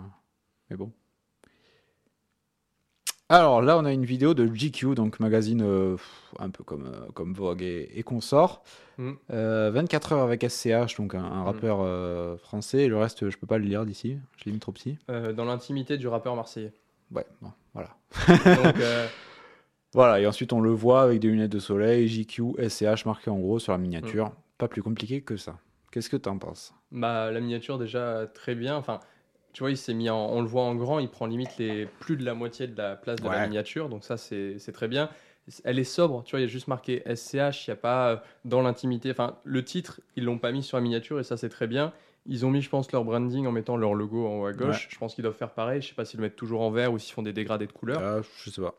mais bon. Alors là, on a une vidéo de GQ, donc magazine euh, un peu comme, euh, comme Vogue et, et consort. Mm. Euh, 24 heures avec SCH, donc un, un rappeur français. Et le reste, je peux pas le lire d'ici. Je l'ai mis trop petit. Dans l'intimité du rappeur marseillais. Ouais, bon, voilà. Donc, Voilà, et ensuite on le voit avec des lunettes de soleil, JQ, SCH marqué en gros sur la miniature. Mm. Pas plus compliqué que ça. Qu'est-ce que t'en penses? Bah, la miniature déjà très bien. Enfin, tu vois, il s'est mis en, on le voit en grand, il prend limite les plus de la moitié de la place de la miniature, donc ça c'est très bien. Elle est sobre, tu vois, il y a juste marqué SCH, il n'y a pas euh, dans l'intimité. Enfin, le titre, ils l'ont pas mis sur la miniature et ça c'est très bien. Ils ont mis, je pense, leur branding en mettant leur logo en haut à gauche. Je pense qu'ils doivent faire pareil. Je sais pas s'ils le mettent toujours en vert ou s'ils font des dégradés de couleurs. Ah, Je sais pas.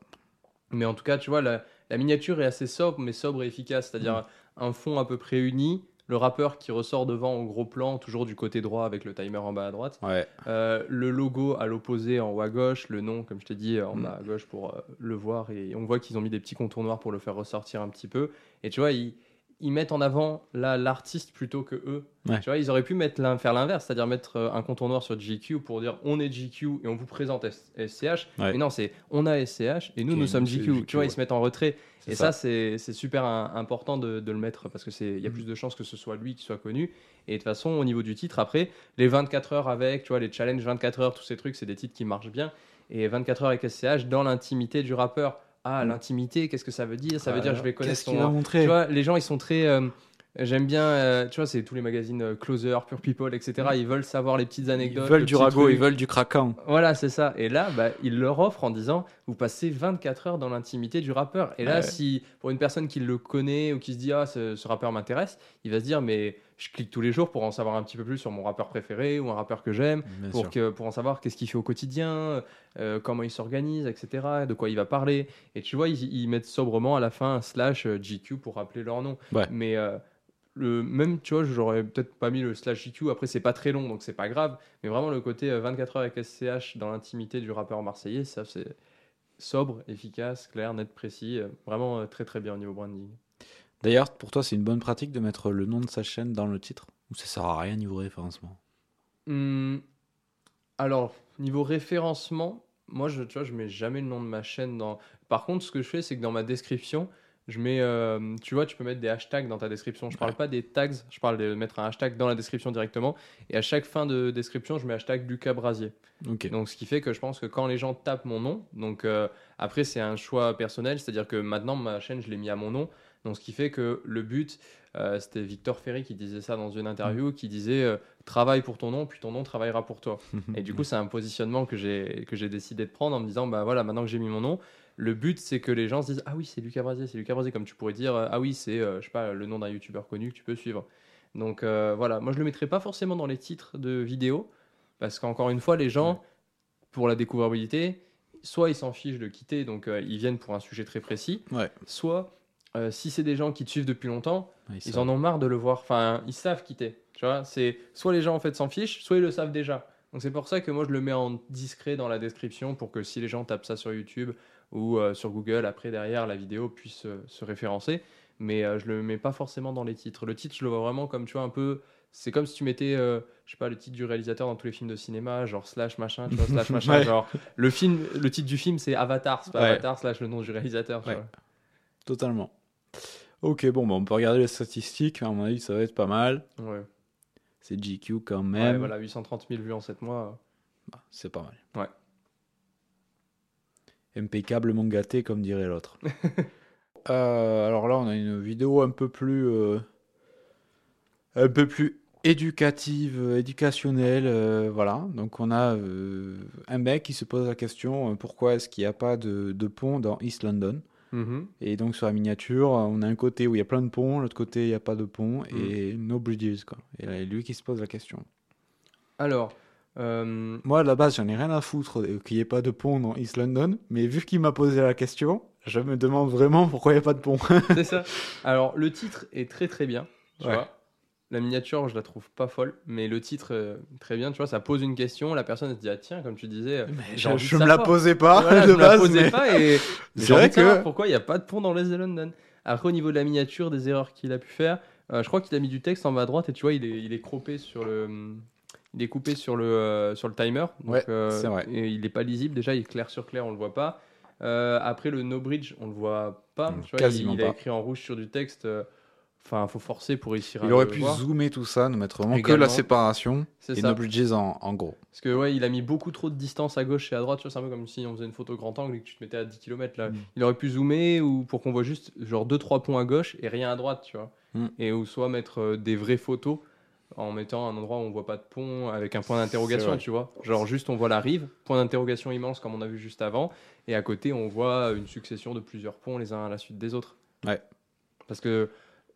Mais en tout cas, tu vois, la, la miniature est assez sobre, mais sobre et efficace. C'est-à-dire un fond à peu près uni, le rappeur qui ressort devant au gros plan, toujours du côté droit avec le timer en bas à droite. Ouais, Euh, le logo à l'opposé en haut à gauche, le nom, comme je t'ai dit, en Mm. bas à gauche pour euh, le voir. Et on voit qu'ils ont mis des petits contours noirs pour le faire ressortir un petit peu. Et tu vois, ils, ils mettent en avant l'artiste plutôt que eux. Ouais. Tu vois, ils auraient pu mettre faire l'inverse, c'est-à-dire mettre euh, un contour noir sur GQ pour dire on est GQ et on vous présente SCH. Ouais. Mais non, c'est on a SCH et nous, nous sommes GQ. GQ, Tu vois, ouais. ils se mettent en retrait. Et ça, c'est c'est super un- important de, de le mettre parce que c'est il y a Mhm. plus de chances que ce soit lui qui soit connu. Et de toute façon, au niveau du titre, après, les 24 heures avec, tu vois, les challenges 24 heures, tous ces trucs, c'est des titres qui marchent bien. Et 24 heures avec SCH dans l'intimité du rappeur. Ah, l'intimité, qu'est-ce que ça veut dire? Ça veut dire je vais connaître Qu'est-ce qu'il a son. montré Tu vois, les gens, ils sont très. euh, J'aime bien, euh, tu vois, c'est tous les magazines euh, Closer, Pure People, etc. Ils veulent savoir les petites Ils anecdotes. veulent le du ragot, truc. ils veulent du craquant. Voilà, c'est ça. Et là, bah, il leur offre en disant Vous passez 24 heures dans l'intimité du rappeur. Et là, Ouais. si pour une personne qui le connaît ou qui se dit Ah, ce, ce rappeur m'intéresse, il va se dire Mais je clique tous les jours pour en savoir un petit peu plus sur mon rappeur préféré ou un rappeur que j'aime, pour, que, pour en savoir qu'est-ce qu'il fait au quotidien, euh, comment il s'organise, etc., de quoi il va parler. Et tu vois, ils, ils mettent sobrement à la fin un slash euh, GQ pour rappeler leur nom. Ouais. Mais. euh, le même, tu vois, j'aurais peut-être pas mis le slash GQ. Après, c'est pas très long, donc c'est pas grave. Mais vraiment, le côté euh, 24 heures avec SCH dans l'intimité du rappeur marseillais, ça, c'est sobre, efficace, clair, net, précis. euh, Vraiment euh, très très bien au niveau branding. D'ailleurs, pour toi, c'est une bonne pratique de mettre le nom de sa chaîne dans le titre Ou ça sert à rien niveau référencement? Hum, alors, niveau référencement, moi, je, tu vois, je mets jamais le nom de ma chaîne dans. Par contre, ce que je fais, c'est que dans ma description, je mets, euh, tu vois, tu peux mettre des hashtags dans ta description. Je parle Ouais. pas des tags, je parle de mettre un hashtag dans la description directement. Et à chaque fin de description, je mets hashtag Lucas Brasier. Ok. Donc, ce qui fait que je pense que quand les gens tapent mon nom, donc euh, après, c'est un choix personnel, c'est-à-dire que maintenant, ma chaîne, je l'ai mis à mon nom. Donc, ce qui fait que le but, euh, c'était Victor Ferry qui disait ça dans une interview, qui disait euh, travaille pour ton nom, puis ton nom travaillera pour toi. Et du coup, c'est un positionnement que j'ai que j'ai décidé de prendre en me disant bah voilà, maintenant que j'ai mis mon nom, le but c'est que les gens se disent ah oui, c'est Lucas Brasier, c'est Lucas Brasier, comme tu pourrais dire euh, ah oui, c'est euh, je sais pas le nom d'un youtubeur connu que tu peux suivre. Donc voilà, moi je le mettrai pas forcément dans les titres de vidéos parce qu'encore une fois, les gens pour la découvrabilité, soit ils s'en fichent de quitter, donc ils viennent pour un sujet très précis, Ouais. soit euh, si c'est des gens qui te suivent depuis longtemps, ils en ont marre de le voir. Enfin, ils savent quitter. Tu vois, c'est soit les gens en fait s'en fichent, soit ils le savent déjà. Donc c'est pour ça que moi je le mets en discret dans la description pour que si les gens tapent ça sur YouTube ou euh, sur Google, après derrière la vidéo puisse euh, se référencer. Mais je le mets pas forcément dans les titres. Le titre, je le vois vraiment comme tu vois un peu. C'est comme si tu mettais, je sais pas, le titre du réalisateur dans tous les films de cinéma, genre slash machin, tu vois, slash machin. Ouais. Genre le film, le titre du film c'est Avatar, c'est pas Ouais. Avatar slash le nom du réalisateur. tu Ouais. vois. Totalement. Ok, bon, bah, on peut regarder les statistiques. À mon avis, ça va être pas mal. Ouais. C'est GQ quand Ouais, même. voilà, 830 000 vues en 7 mois. Bah, c'est pas mal. Ouais. Impeccablement gâté, comme dirait l'autre. Euh, alors là, on a une vidéo un peu plus, euh, un peu plus éducative, éducationnelle. euh, voilà. Donc on a un mec qui se pose la question pourquoi est-ce qu'il n'y a pas de, de pont dans East London? Mhm. Et donc sur la miniature, on a un côté où il y a plein de ponts, l'autre côté il n'y a pas de pont Mm. et no bridges. Quoi. Et là, lui qui se pose la question. Alors, euh, Moi, à la base, j'en ai rien à foutre qu'il n'y ait pas de pont dans East London, mais vu qu'il m'a posé la question, je me demande vraiment pourquoi il n'y a pas de pont. c'est ça. Alors, le titre est très très bien. Tu Ouais. vois. La miniature, je la trouve pas folle, mais le titre, euh, très bien. Tu vois, ça pose une question. La personne elle se dit, ah tiens, comme tu disais, euh, je me la posais pas Voilà, de je me la base, posais mais pas et C'est vrai que- pourquoi il n'y a pas de pont dans l'Est de London. Après, au niveau de la miniature, des erreurs qu'il a pu faire, euh, je crois qu'il a mis du texte en bas à droite et tu vois, il est, il est croppé sur le. Il est coupé sur le, euh, sur le timer. Donc, Ouais, c'est vrai. Et il n'est pas lisible. Déjà, il est clair sur clair, on le voit pas. Après, le no bridge, on le voit pas. Mm, Tu vois, il, il a écrit en rouge sur du texte. Enfin, faut forcer pour réussir à il aurait pu voir. zoomer tout ça, nous mettre vraiment que Également. la séparation et ça. no bridges en, en gros. Parce que ouais, il a mis beaucoup trop de distance à gauche et à droite. Tu vois, c'est un peu comme si on faisait une photo grand angle et que tu te mettais à 10 km là. Mm. Il aurait pu zoomer ou pour qu'on voit juste genre 2-3 ponts à gauche et rien à droite, tu vois. Mm. Et ou soit mettre euh, des vraies photos en mettant un endroit où on voit pas de pont avec un point d'interrogation, tu vois. Genre juste on voit la rive, point d'interrogation immense comme on a vu juste avant, et à côté on voit une succession de plusieurs ponts les uns à la suite des autres. Ouais. Parce que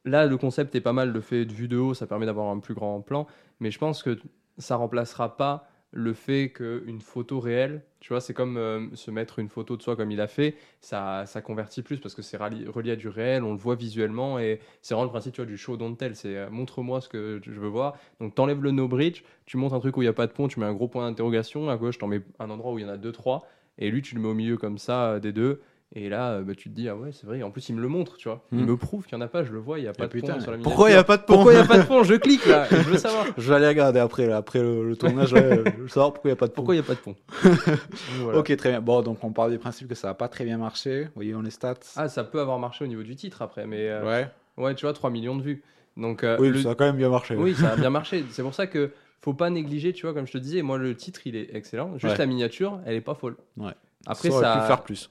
là le concept est pas mal, le fait de vue de haut, ça permet d'avoir un plus grand plan, mais je pense que ça remplacera pas le fait qu'une photo réelle, tu vois, c'est comme euh, se mettre une photo de soi comme il a fait, ça, ça convertit plus parce que c'est relié à du réel, on le voit visuellement et c'est vraiment le principe tu vois, du show don't tell, c'est euh, montre-moi ce que je veux voir. Donc t'enlèves le no bridge, tu montres un truc où il n'y a pas de pont, tu mets un gros point d'interrogation, à gauche t'en mets un endroit où il y en a deux, trois, et lui tu le mets au milieu comme ça euh, des deux. Et là, euh, bah, tu te dis, ah ouais, c'est vrai. En plus, il me le montre, tu vois. Il Mm. me prouve qu'il n'y en a pas, je le vois, il n'y a pas de putain, pont sur la pourquoi il n'y a pas de pont Pourquoi il n'y a pas de pont Je clique là, je veux savoir. Je vais aller regarder après, là, après le, le tournage, là, je veux savoir pourquoi il n'y a pas de pont. Pourquoi il n'y a pas de pont voilà. Ok, très bien. Bon, donc on part du principe que ça n'a pas très bien marché. Voyons les stats. Ah, ça peut avoir marché au niveau du titre après, mais euh, ouais. ouais, tu vois, 3 millions de vues. Donc, euh, Oui, le- ça a quand même bien marché. oui, ça a bien marché. C'est pour ça que faut pas négliger, tu vois, comme je te disais, moi le titre il est excellent. Juste Ouais. la miniature, elle est pas folle. Ouais. Après, ça ça, aurait pu faire plus.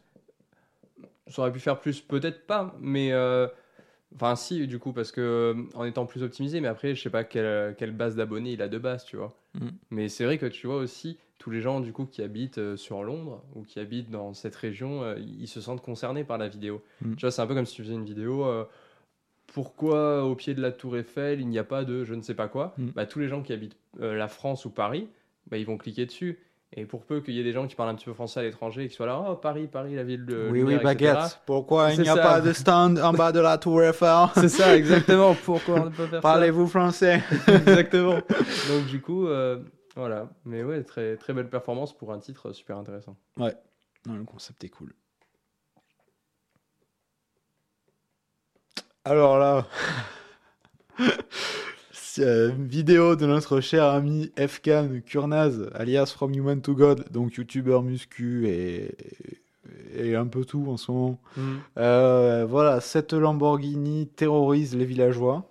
Ça aurait pu faire plus, peut-être pas, mais euh, enfin si du coup parce que euh, en étant plus optimisé, mais après je sais pas quelle, quelle base d'abonnés il a de base, tu vois. Mhm. Mais c'est vrai que tu vois aussi tous les gens du coup qui habitent euh, sur Londres ou qui habitent dans cette région, ils se sentent concernés par la vidéo. Mhm. Tu vois, c'est un peu comme si tu faisais une vidéo. pourquoi au pied de la Tour Eiffel il n'y a pas de je ne sais pas quoi? Mhm. bah, Tous les gens qui habitent euh, la France ou Paris, bah, ils vont cliquer dessus. Et pour peu qu'il y ait des gens qui parlent un petit peu français à l'étranger et qui soient là, oh Paris, Paris, la ville de. oui, oui, etc. baguette. Pourquoi il n'y a ça. pas de stand en bas de la tour Eiffel? C'est ça, exactement. Pourquoi on ne peut faire Parlez-vous français? Ça Exactement. Donc, du coup, euh, voilà. Mais ouais, très, très belle performance pour un titre super intéressant. Non, le concept est cool. Alors là, euh, vidéo de notre cher ami Fkan Kurnaz, alias From Human to God, donc youtubeur muscu et, et un peu tout en ce moment. Euh, voilà, cette Lamborghini terrorise les villageois.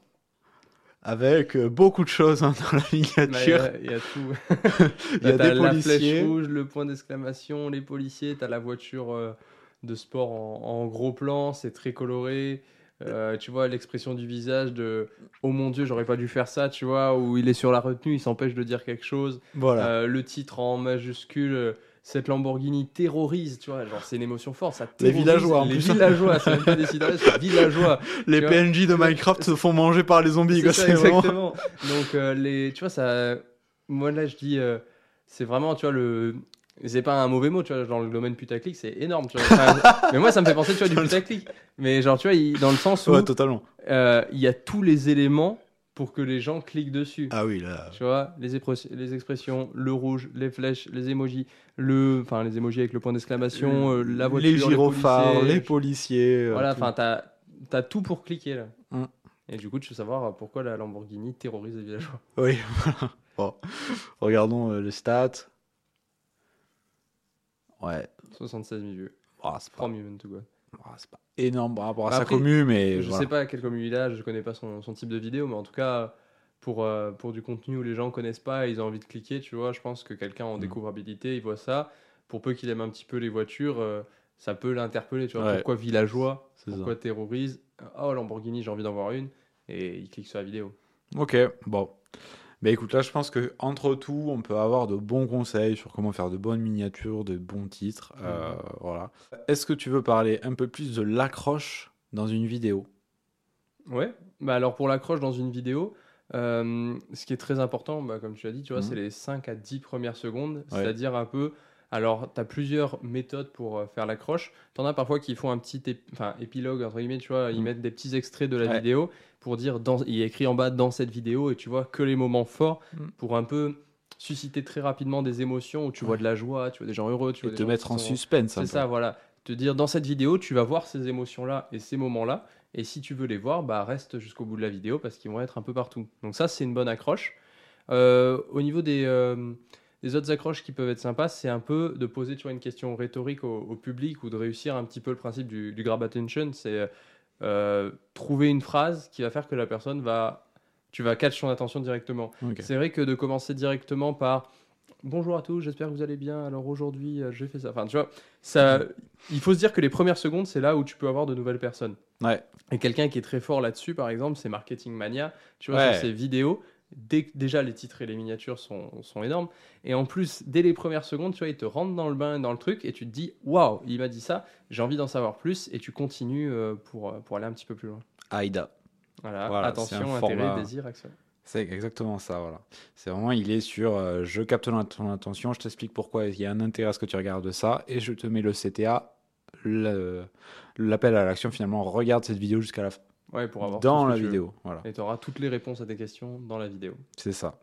Avec euh, beaucoup de choses hein, dans la Bah, Il y, miniature. a- il y a tout. Il y a des la policiers. flèche rouge, le point d'exclamation, les policiers, t'as la voiture de sport en, en gros plan, c'est très coloré. Euh, tu vois l'expression du visage de oh mon dieu j'aurais pas dû faire ça tu vois où il est sur la retenue il s'empêche de dire quelque chose Voilà. Euh, le titre en majuscule euh, cette Lamborghini terrorise tu vois genre c'est une émotion forte ça Les villageois, en les plus. villageois c'est pas des villageois les PNJ de Minecraft se font manger par les zombies. c'est quoi, ça, c'est vraiment- exactement. Donc, euh, les, tu vois, ça. Moi, là, je dis. c'est vraiment, tu vois, le. C'est pas un mauvais mot, tu vois, dans le domaine putaclic, c'est énorme, tu vois. Enfin, mais moi, ça me fait penser, tu vois, du putaclic. Mais genre, tu vois, il- dans le sens où Ouais, totalement. euh, il y a tous les éléments pour que les gens cliquent dessus. Ah oui, là. Tu vois, les, les expressions, le rouge, les flèches, les emojis, le, enfin les emojis avec le point d'exclamation, euh, la voiture, les gyrophares, policiers, les policiers. euh, Voilà, enfin t'as as tout pour cliquer là. Mm. Et du coup, tu veux savoir pourquoi la Lamborghini terrorise les villageois. Oui, voilà. Bon. Regardons euh, les stats. Ouais. 76 000 vues, Ah, c'est 3 pas, millions tout quoi. ah, c'est pas énorme par rapport à sa commu, mais je voilà. sais pas à quelle commune il a, je connais pas son, son type de vidéo, mais en tout cas, pour, euh, pour du contenu où les gens connaissent pas et ils ont envie de cliquer, tu vois, je pense que quelqu'un en Mm. découvrabilité, il voit ça. Pour peu qu'il aime un petit peu les voitures, euh, ça peut l'interpeller, tu vois. Ouais. Pourquoi villageois ça. Pourquoi terrorise? Oh, Lamborghini, j'ai envie d'en voir une. Et il clique sur la vidéo. Ok, bon. Mais écoute, là, je pense que entre tout, on peut avoir de bons conseils sur comment faire de bonnes miniatures, de bons titres. euh, Mhm. Voilà. Est-ce que tu veux parler un peu plus de l'accroche dans une vidéo? Ouais, bah alors pour l'accroche dans une vidéo, euh, ce qui est très important, bah, comme tu as dit, tu vois, Mhm. c'est les 5 à 10 premières secondes, Ouais. c'est-à-dire un peu. Alors, tu as plusieurs méthodes pour euh, faire l'accroche. Tu en as parfois qui font un petit ép- épilogue, entre guillemets, tu vois, ils Mhm. mettent des petits extraits de la Ouais. vidéo pour dire, dans, il est écrit en bas dans cette vidéo, et tu vois que les moments forts Mhm. pour un peu susciter très rapidement des émotions où tu vois de la joie, tu vois des gens heureux, tu Et vois te mettre en sont- suspense c'est ça, voilà. Te dire dans cette vidéo, tu vas voir ces émotions-là et ces moments-là. Et si tu veux les voir, bah reste jusqu'au bout de la vidéo parce qu'ils vont être un peu partout. Donc ça, c'est une bonne accroche. Euh, au niveau des, euh, des autres accroches qui peuvent être sympas, c'est un peu de poser tu vois, une question rhétorique au, au public ou de réussir un petit peu le principe du, du grab attention. C'est euh, trouver une phrase qui va faire que la personne va... Tu vas catch son attention directement. C'est vrai que de commencer directement par Bonjour à tous, j'espère que vous allez bien. Alors aujourd'hui, euh, j'ai fait ça. Enfin, tu vois, ça, il faut se dire que les premières secondes, c'est là où tu peux avoir de nouvelles personnes. Ouais. Et quelqu'un qui est très fort là-dessus, par exemple, c'est Marketing Mania. Tu vois, Ouais. sur ses vidéos, dès, déjà les titres et les miniatures sont, sont énormes. Et en plus, dès les premières secondes, tu vois, il te rentre dans le bain, dans le truc, et tu te dis, waouh, il m'a dit ça, j'ai envie d'en savoir plus, et tu continues euh, pour, euh, pour aller un petit peu plus loin. Aïda. Voilà, Voilà, attention, intérêt, format- désir, action. C'est exactement ça, voilà. C'est vraiment, il est sur euh, je capte ton, attention, je t'explique pourquoi il y a un intérêt à ce que tu regardes ça, et je te mets le CTA, l'appel à l'action finalement, regarde cette vidéo jusqu'à la fin. Ouais, pour avoir Dans la veux. vidéo, voilà. Et tu auras toutes les réponses à tes questions dans la vidéo. C'est ça.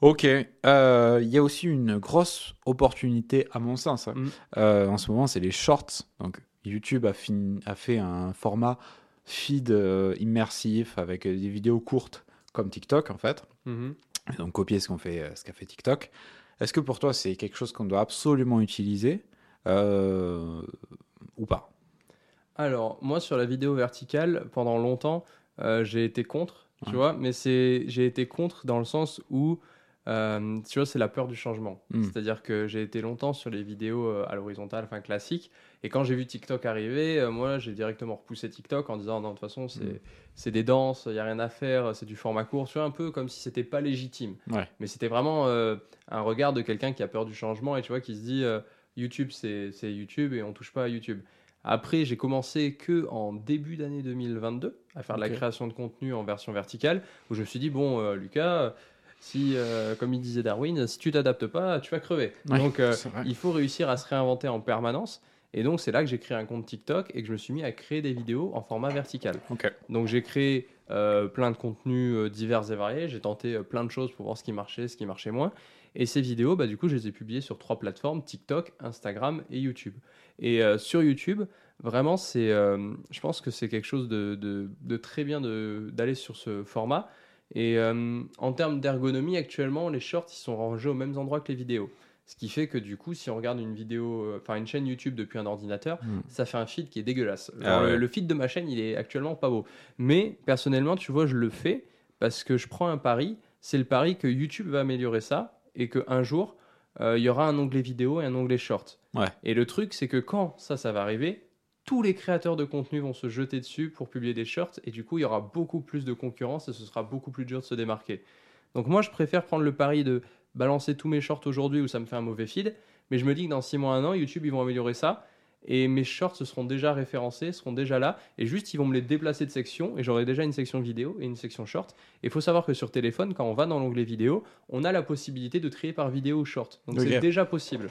Ok, euh, il y a aussi une grosse opportunité à mon sens. hein. Mm. Euh, en ce moment, c'est les shorts. Donc, YouTube a, fin- a fait un format feed euh, immersif avec des vidéos courtes comme TikTok en fait. Mhm. Et donc copier ce qu'on fait, ce qu'a fait TikTok. Est-ce que pour toi c'est quelque chose qu'on doit absolument utiliser ou pas? Alors, moi, sur la vidéo verticale, pendant longtemps, euh, j'ai été contre, tu Ouais. vois, mais c'est, j'ai été contre dans le sens où, euh, tu vois, c'est la peur du changement. Mm. C'est-à-dire que j'ai été longtemps sur les vidéos euh, à l'horizontale, enfin classiques, et quand j'ai vu TikTok arriver, moi, j'ai directement repoussé TikTok en disant, non, de toute façon, c'est, Mm. c'est des danses, il n'y a rien à faire, c'est du format court, tu vois, un peu comme si c'était pas légitime. Ouais. Mais c'était vraiment un regard de quelqu'un qui a peur du changement et tu vois, qui se dit YouTube, c'est c'est YouTube et on touche pas à YouTube. Après, j'ai commencé que en début d'année 2022 à faire de la création de contenu en version verticale, où je me suis dit, bon, euh, Lucas, si, euh, comme il disait Darwin, si tu t'adaptes pas, tu vas crever. Ouais, Donc, euh, il faut réussir à se réinventer en permanence. Et donc, c'est là que j'ai créé un compte TikTok et que je me suis mis à créer des vidéos en format vertical. Donc j'ai créé plein de contenus divers et variés, j'ai tenté plein de choses pour voir ce qui marchait, ce qui marchait moins. Et ces vidéos, bah, du coup, je les ai publiées sur trois plateformes, TikTok, Instagram et YouTube. Et euh, sur YouTube, vraiment, c'est, euh, je pense que c'est quelque chose de, de- de très bien d'aller sur ce format. Et euh, en termes d'ergonomie, actuellement, les shorts, ils sont rangés au même endroit que les vidéos. Ce qui fait que du coup, si on regarde une vidéo, enfin une chaîne YouTube depuis un ordinateur, Mm. ça fait un feed qui est dégueulasse. Ah le- ouais. Le feed de ma chaîne, il est actuellement pas beau. Mais personnellement, tu vois, je le fais parce que je prends un pari. C'est le pari que YouTube va améliorer ça et qu'un jour, euh, il y aura un onglet vidéo et un onglet short. Ouais. Et le truc, c'est que quand ça, ça va arriver, tous les créateurs de contenu vont se jeter dessus pour publier des shorts et du coup, il y aura beaucoup plus de concurrence et ce sera beaucoup plus dur de se démarquer. Donc moi, je préfère prendre le pari de balancer tous mes shorts aujourd'hui où ça me fait un mauvais feed, mais je me dis que dans 6 mois, 1 an, YouTube, ils vont améliorer ça et mes shorts se seront déjà référencés, seront déjà là, et juste ils vont me les déplacer de section, et j'aurai déjà une section vidéo et une section short. Et il faut savoir que sur téléphone, quand on va dans l'onglet vidéo, on a la possibilité de trier par vidéo ou short. Donc c'est déjà possible.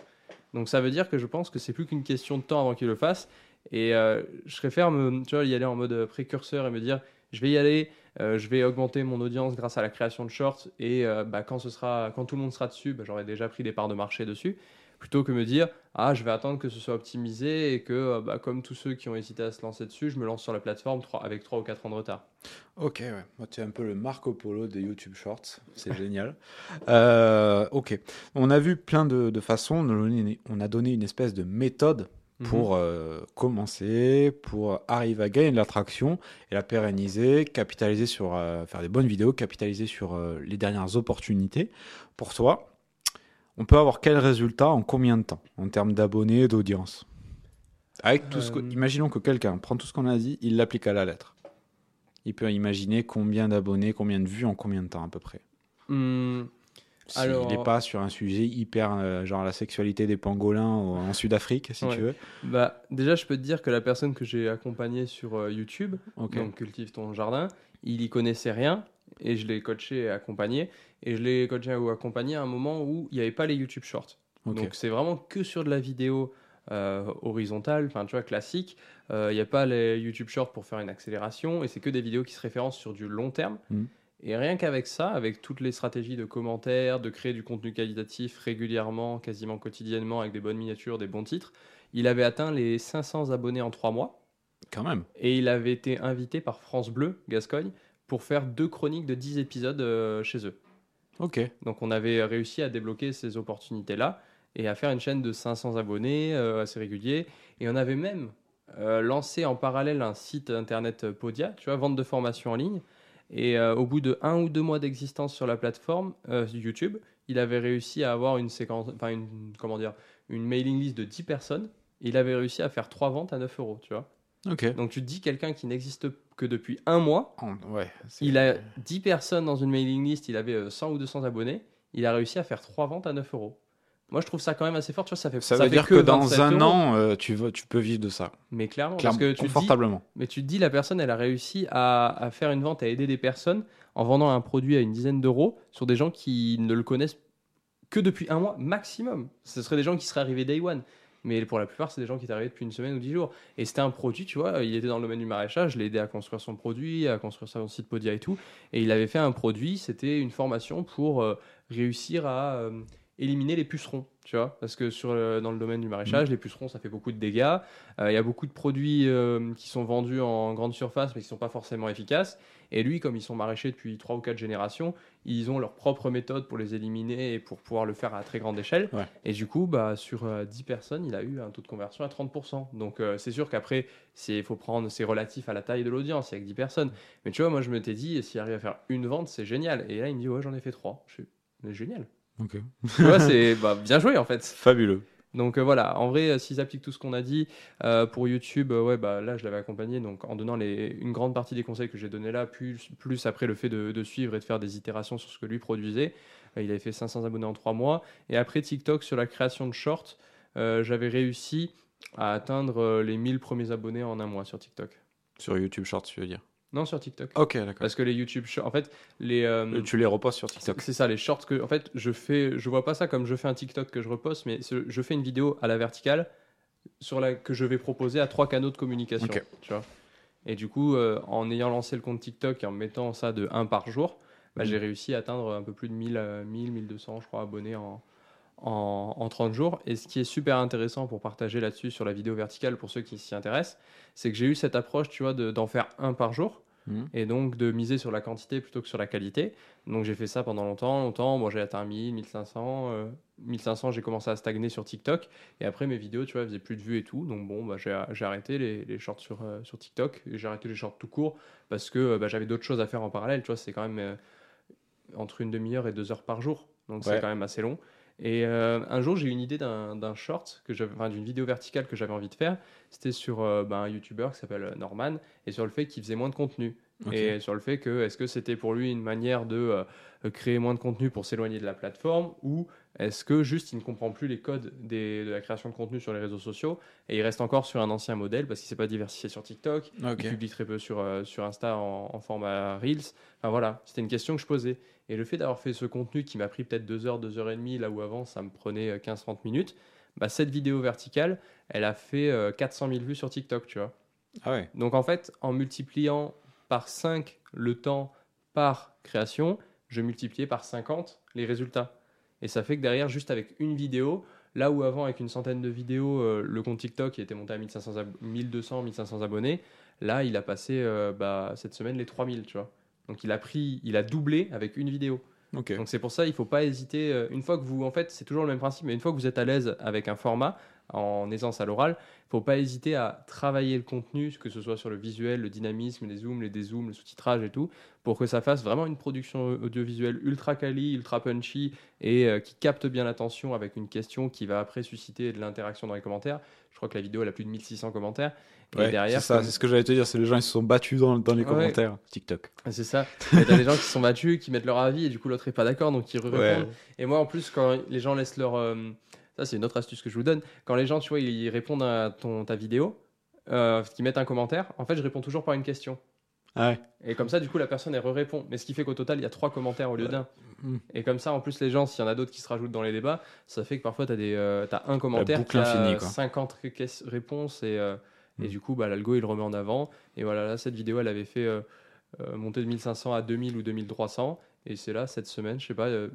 Donc ça veut dire que je pense que c'est plus qu'une question de temps avant qu'ils le fassent. Et euh, je préfère me, tu vois, y aller en mode précurseur et me dire je vais y aller, euh, je vais augmenter mon audience grâce à la création de shorts et euh, bah, quand, ce sera, quand tout le monde sera dessus, bah, j'aurai déjà pris des parts de marché dessus. Plutôt que me dire, ah, je vais attendre que ce soit optimisé et que, euh, bah, comme tous ceux qui ont hésité à se lancer dessus, je me lance sur la plateforme trois- avec 3 ou 4 ans de retard. Ok, ouais. Moi, tu es un peu le Marco Polo de YouTube Shorts. C'est génial. Euh, ok. On a vu plein de, de façons. On a donné- une espèce de méthode Mhm. pour euh, commencer, pour arriver à gagner de l'attraction et la pérenniser, capitaliser sur, euh, faire des bonnes vidéos, capitaliser sur euh, les dernières opportunités. Pour toi, on peut avoir quel résultat en combien de temps en termes d'abonnés et d'audience? Avec tout ce que, Euh, imaginons que quelqu'un prend tout ce qu'on a dit, il l'applique à la lettre. Il peut imaginer combien d'abonnés, combien de vues en combien de temps à peu près. Hmm, S'il Alors- n'est pas sur un sujet hyper, euh, genre la sexualité des pangolins en Sud-Afrique, si Ouais. tu veux. bah, déjà, je peux te dire que la personne que j'ai accompagnée sur euh, YouTube, Ok. donc Cultive ton jardin, il y connaissait rien et je l'ai coaché et accompagné. Et je l'ai coaché ou accompagné à un moment où il n'y avait pas les YouTube Shorts. Donc c'est vraiment que sur de la vidéo euh, horizontale, enfin tu vois, classique. Euh, Il n'y a pas les YouTube Shorts pour faire une accélération et c'est que des vidéos qui se référencent sur du long terme. Mhm. Et rien qu'avec ça, avec toutes les stratégies de commentaires, de créer du contenu qualitatif régulièrement, quasiment quotidiennement, avec des bonnes miniatures, des bons titres, il avait atteint les 500 abonnés en trois mois. Quand même. Et il avait été invité par France Bleu, Gascogne, pour faire deux chroniques de 10 épisodes euh, chez eux. Ok. Donc on avait réussi à débloquer ces opportunités-là et à faire une chaîne de 500 abonnés euh, assez réguliers. Et on avait même euh, lancé en parallèle un site internet Podia, tu vois, vente de formation en ligne. Et euh, au bout de un ou deux mois d'existence sur la plateforme YouTube, il avait réussi à avoir une séquence, enfin une, comment dire, une mailing list de 10 personnes. Il avait réussi à faire trois ventes à 9 euros, tu vois. Ok. Donc tu te dis quelqu'un qui n'existe que depuis un mois, ouais. c'est- il a 10 personnes dans une mailing list, il avait euh, 100 ou 200 abonnés, il a réussi à faire 3 ventes à 9 euros. Moi je trouve ça quand même assez fort, tu vois, ça fait Ça, ça veut fait dire que, dans 27 un euros. an, euh, tu, veux, tu peux vivre de ça. Mais clairement, Clairement, parce que tu te dis, confortablement. mais tu te dis la personne elle a réussi à, à faire une vente, à aider des personnes en vendant un produit à une dizaine d'euros sur des gens qui ne le connaissent que depuis un mois maximum. Ce seraient des gens qui seraient arrivés day one. Mais pour la plupart, c'est des gens qui étaient depuis une semaine ou dix jours. Et c'était un produit, tu vois, il était dans le domaine du maraîchage, je l'ai aidé à construire son produit, à construire son site Podia et tout. Et il avait fait un produit, c'était une formation pour euh, réussir à euh, éliminer les pucerons, tu vois. Parce que sur, le- dans le domaine du maraîchage, les pucerons, ça fait beaucoup de dégâts. Euh, Il y a beaucoup de produits euh, qui sont vendus en grande surface, mais qui ne sont pas forcément efficaces. Et lui, comme ils sont maraîchers depuis trois ou quatre générations, ils ont leur propre méthode pour les éliminer et pour pouvoir le faire à très grande échelle. Ouais. Et du coup, bah, sur euh, 10 personnes, il a eu un taux de conversion à 30%. Donc euh, c'est sûr qu'après, il faut prendre, c'est relatif à la taille de l'audience, il y a que 10 personnes. Mais tu vois, moi je me t'ai dit, s'il arrive à faire une vente, c'est génial. Et là, il me dit, ouais, j'en ai fait trois. Je suis, génial. Ok. tu vois, c'est bah, bien joué en fait. Fabuleux. Donc euh, voilà, en vrai, euh, s'ils appliquent tout ce qu'on a dit euh, pour YouTube, euh, ouais, bah là je l'avais accompagné, donc en donnant les, une grande partie des conseils que j'ai donnés là, plus, plus après le fait de, de suivre et de faire des itérations sur ce que lui produisait. Euh, il avait fait 500 abonnés en 3 mois. Et après TikTok, sur la création de shorts, euh, j'avais réussi à atteindre euh, les 1000 premiers abonnés en un mois sur TikTok. Sur YouTube Shorts, tu veux dire? Non, sur TikTok. Ok, d'accord. Parce que les YouTube shorts, en fait, les. euh, Tu les repostes sur TikTok. c'est ça, les shorts que, en fait, je fais, je vois pas ça comme je fais un TikTok que je reposte, mais je fais une vidéo à la verticale sur la que je vais proposer à trois canaux de communication. Ok. Tu vois. Et du coup, euh, en ayant lancé le compte TikTok et en mettant ça de 1 par jour, bah, Mhm. j'ai réussi à atteindre un peu plus de 1000, euh, 1000 1200, je crois, abonnés en, en, en 30 jours. Et ce qui est super intéressant pour partager là-dessus sur la vidéo verticale pour ceux qui s'y intéressent, c'est que j'ai eu cette approche, tu vois, de- d'en faire un par jour Mhm. et donc de miser sur la quantité plutôt que sur la qualité. Donc j'ai fait ça pendant longtemps, longtemps. Moi j'ai atteint 1000, 1500. euh, 1500, j'ai commencé à stagner sur TikTok. Et après mes vidéos, tu vois, faisaient plus de vues et tout. Donc bon, bah, j'ai arrêté les, les shorts sur, euh, sur TikTok. J'ai arrêté les shorts tout court parce que euh, bah, j'avais d'autres choses à faire en parallèle. Tu vois, c'est quand même euh, entre une demi-heure et deux heures par jour. Donc c'est quand même assez long. Et euh, un jour, j'ai eu une idée d'un short, que enfin, d'une vidéo verticale que j'avais envie de faire. C'était sur euh, bah, un YouTuber qui s'appelle euh, Norman et sur le fait qu'il faisait moins de contenu. Et sur le fait que est-ce que c'était pour lui une manière de euh, créer moins de contenu pour s'éloigner de la plateforme ou est-ce que juste il ne comprend plus les codes des- de la création de contenu sur les réseaux sociaux et il reste encore sur un ancien modèle parce qu'il ne s'est pas diversifié sur TikTok, Ok. il publie très peu sur, sur Insta en, en format Reels. Enfin voilà, c'était une question que je posais. Et le fait d'avoir fait ce contenu qui m'a pris peut-être 2 heures, 2 heures et demie, là où avant ça me prenait euh, 15-30 minutes, bah, cette vidéo verticale, elle a fait euh, 400 000 vues sur TikTok, tu vois. Ah ouais. Donc en fait, en multipliant par 5 le temps par création, je multipliais par 50 les résultats. Et ça fait que derrière, juste avec une vidéo, là où avant, avec une centaine de vidéos, euh, le compte TikTok était monté à 1500 ab- 1200, 1500 abonnés, là, il a passé euh, bah, cette semaine les 3000, tu vois. Donc il a pris, il a doublé avec une vidéo. Donc c'est pour ça, il faut pas hésiter. euh, Une fois que vous, en fait, c'est toujours le même principe, mais une fois que vous êtes à l'aise avec un format en aisance à l'oral, il faut pas hésiter à travailler le contenu, que ce soit sur le visuel, le dynamisme, les zooms, les dézooms, le sous-titrage et tout, pour que ça fasse vraiment une production audiovisuelle ultra quali, ultra punchy et euh, qui capte bien l'attention avec une question qui va après susciter de l'interaction dans les commentaires. Je crois que la vidéo elle a plus de 1600 commentaires. Ouais, et derrière, c'est ça, comme- c'est ce que j'allais te dire, c'est les gens ils se sont battus dans, dans les Ouais. commentaires TikTok. c'est ça. Et T'as des gens qui sont battus, qui mettent leur avis et du coup l'autre est pas d'accord, donc ils répondent. Ouais. Et moi, en plus, quand les gens laissent leur. euh, ça, c'est une autre astuce que je vous donne. Quand les gens, tu vois, ils répondent à ton, ta vidéo, euh, qu'ils mettent un commentaire, en fait, je réponds toujours par une question. Ah ouais. Et comme ça, du coup, la personne, elle répond. Mais ce qui fait qu'au total, il y a trois commentaires au lieu Ouais. d'un. Et comme ça, en plus, les gens, s'il y en a d'autres qui se rajoutent dans les débats, ça fait que parfois, tu as, euh, t'as un commentaire qui a infinie, quoi. 50 ré- ques- réponses. Et, euh, et Mm. du coup, bah, l'algo, il le remet en avant. Et voilà, là, cette vidéo, elle avait fait euh, euh, monter de 1500 à 2000 ou 2300. Et c'est là, cette semaine, je sais pas, euh,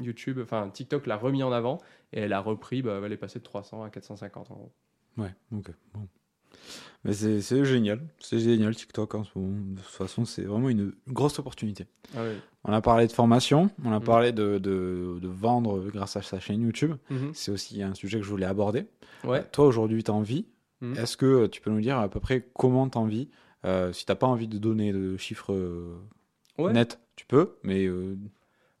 YouTube, enfin TikTok l'a remis en avant et elle a repris, bah, elle est passée de 300 à 450 en gros. Ouais, ok. Bon. Mais c'est génial, c'est génial TikTok en ce moment. De toute façon, c'est vraiment une grosse opportunité. Ah. On a parlé de formation, on a Mm. parlé de, de, de vendre grâce à sa chaîne YouTube. Mhm. C'est aussi un sujet que je voulais aborder. Ouais. Toi, aujourd'hui, tu as envie. Mhm. Est-ce que tu peux nous dire à peu près comment tu envie euh, Si tu pas envie de donner de chiffres euh, Ouais. nets, tu peux, mais euh,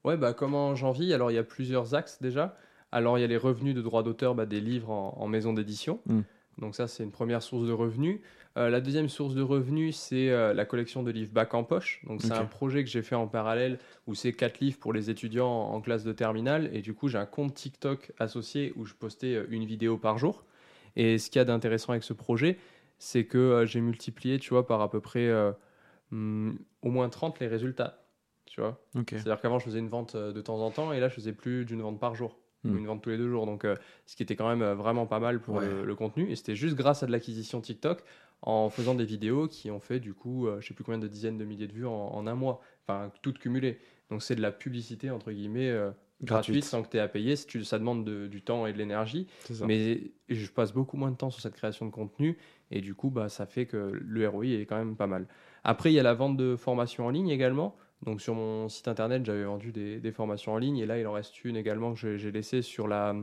Ouais, bah, comment j'en vis? Alors, il y a plusieurs axes déjà. Alors, il y a les revenus de droits d'auteur bah, des livres en, en maison d'édition. Mm. Donc, ça, c'est une première source de revenus. Euh, la deuxième source de revenus, c'est euh, la collection de livres bac en poche. Donc, c'est un projet que j'ai fait en parallèle où c'est quatre livres pour les étudiants en, en classe de terminale. Et du coup, j'ai un compte TikTok associé où je postais euh, une vidéo par jour. Et ce qu'il y a d'intéressant avec ce projet, c'est que euh, j'ai multiplié, tu vois, par à peu près euh, hum, au moins 30 les résultats. Tu vois c'est-à-dire qu'avant, je faisais une vente euh, de temps en temps et là, je faisais plus d'une vente par jour. ou Hmm. Une vente tous les deux jours. Donc, euh, ce qui était quand même vraiment pas mal pour Ouais. le, le contenu. Et c'était juste grâce à de l'acquisition TikTok en faisant des vidéos qui ont fait du coup, euh, je sais plus combien de dizaines de milliers de vues en, en un mois. Enfin, toutes cumulées. Donc, c'est de la publicité, entre guillemets, euh, gratuite, sans que tu aies à payer. Si tu- Ça demande de- du temps et de l'énergie. Mais je passe beaucoup moins de temps sur cette création de contenu et du coup, bah, ça fait que le ROI est quand même pas mal. Après, il y a la vente de formations en ligne également. Donc sur mon site internet, j'avais vendu des, des formations en ligne et là, il en reste une également que j'ai- j'ai laissée sur la,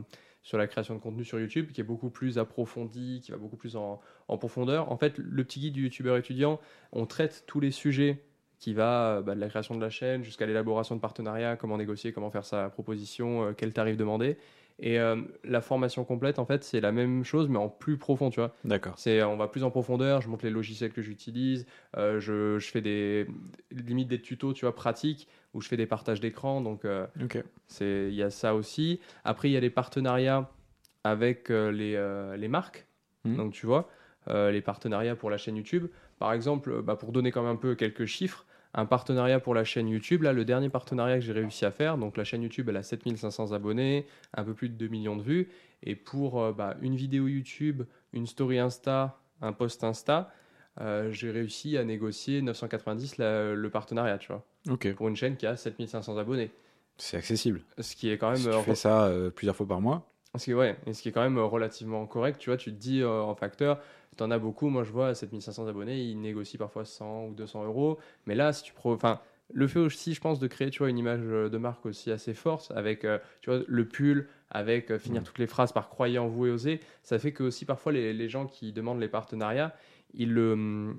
sur la création de contenu sur YouTube qui est beaucoup plus approfondie, qui va beaucoup plus en, en profondeur. En fait, le petit guide du youtubeur étudiant, on traite tous les sujets qui va bah, de la création de la chaîne jusqu'à l'élaboration de partenariats, comment négocier, comment faire sa proposition, euh, quel tarif demander. Et euh, la formation complète, en fait, c'est la même chose, mais en plus profond, tu vois. D'accord. C'est, on va plus en profondeur, je montre les logiciels que j'utilise, euh, je, je fais des limite des tutos, tu vois, pratiques, où je fais des partages d'écran, donc euh, Ok. c'est, il y a ça aussi. Après, il y a les partenariats avec euh, les, euh, les marques, Mhm. donc tu vois, euh, les partenariats pour la chaîne YouTube. Par exemple, euh, bah, pour donner quand même un peu quelques chiffres, un partenariat pour la chaîne YouTube, là, le dernier partenariat que j'ai réussi à faire, donc la chaîne YouTube, elle a 7500 abonnés, un peu plus de 2 millions de vues, et pour euh, bah, une vidéo YouTube, une story Insta, un post Insta, euh, j'ai réussi à négocier 990 la- le partenariat, tu vois, pour une chaîne qui a 7500 abonnés. C'est accessible. Ce qui est quand même Si tu euh, fais ça euh, plusieurs fois par mois. Ce qui, est- ouais, et ce qui est quand même euh, relativement correct, tu vois, tu te dis euh, en facteur, tu en as beaucoup, moi je vois à 7500 abonnés, ils négocient parfois 100 ou 200 euros, mais là, si tu enfin, le fait aussi, je pense, de créer, tu vois, une image euh, de marque aussi assez forte, avec, euh, tu vois, le pull, avec euh, finir Mm. toutes les phrases par croyez en vous et osez, ça fait que aussi parfois les, les gens qui demandent les partenariats, ils le...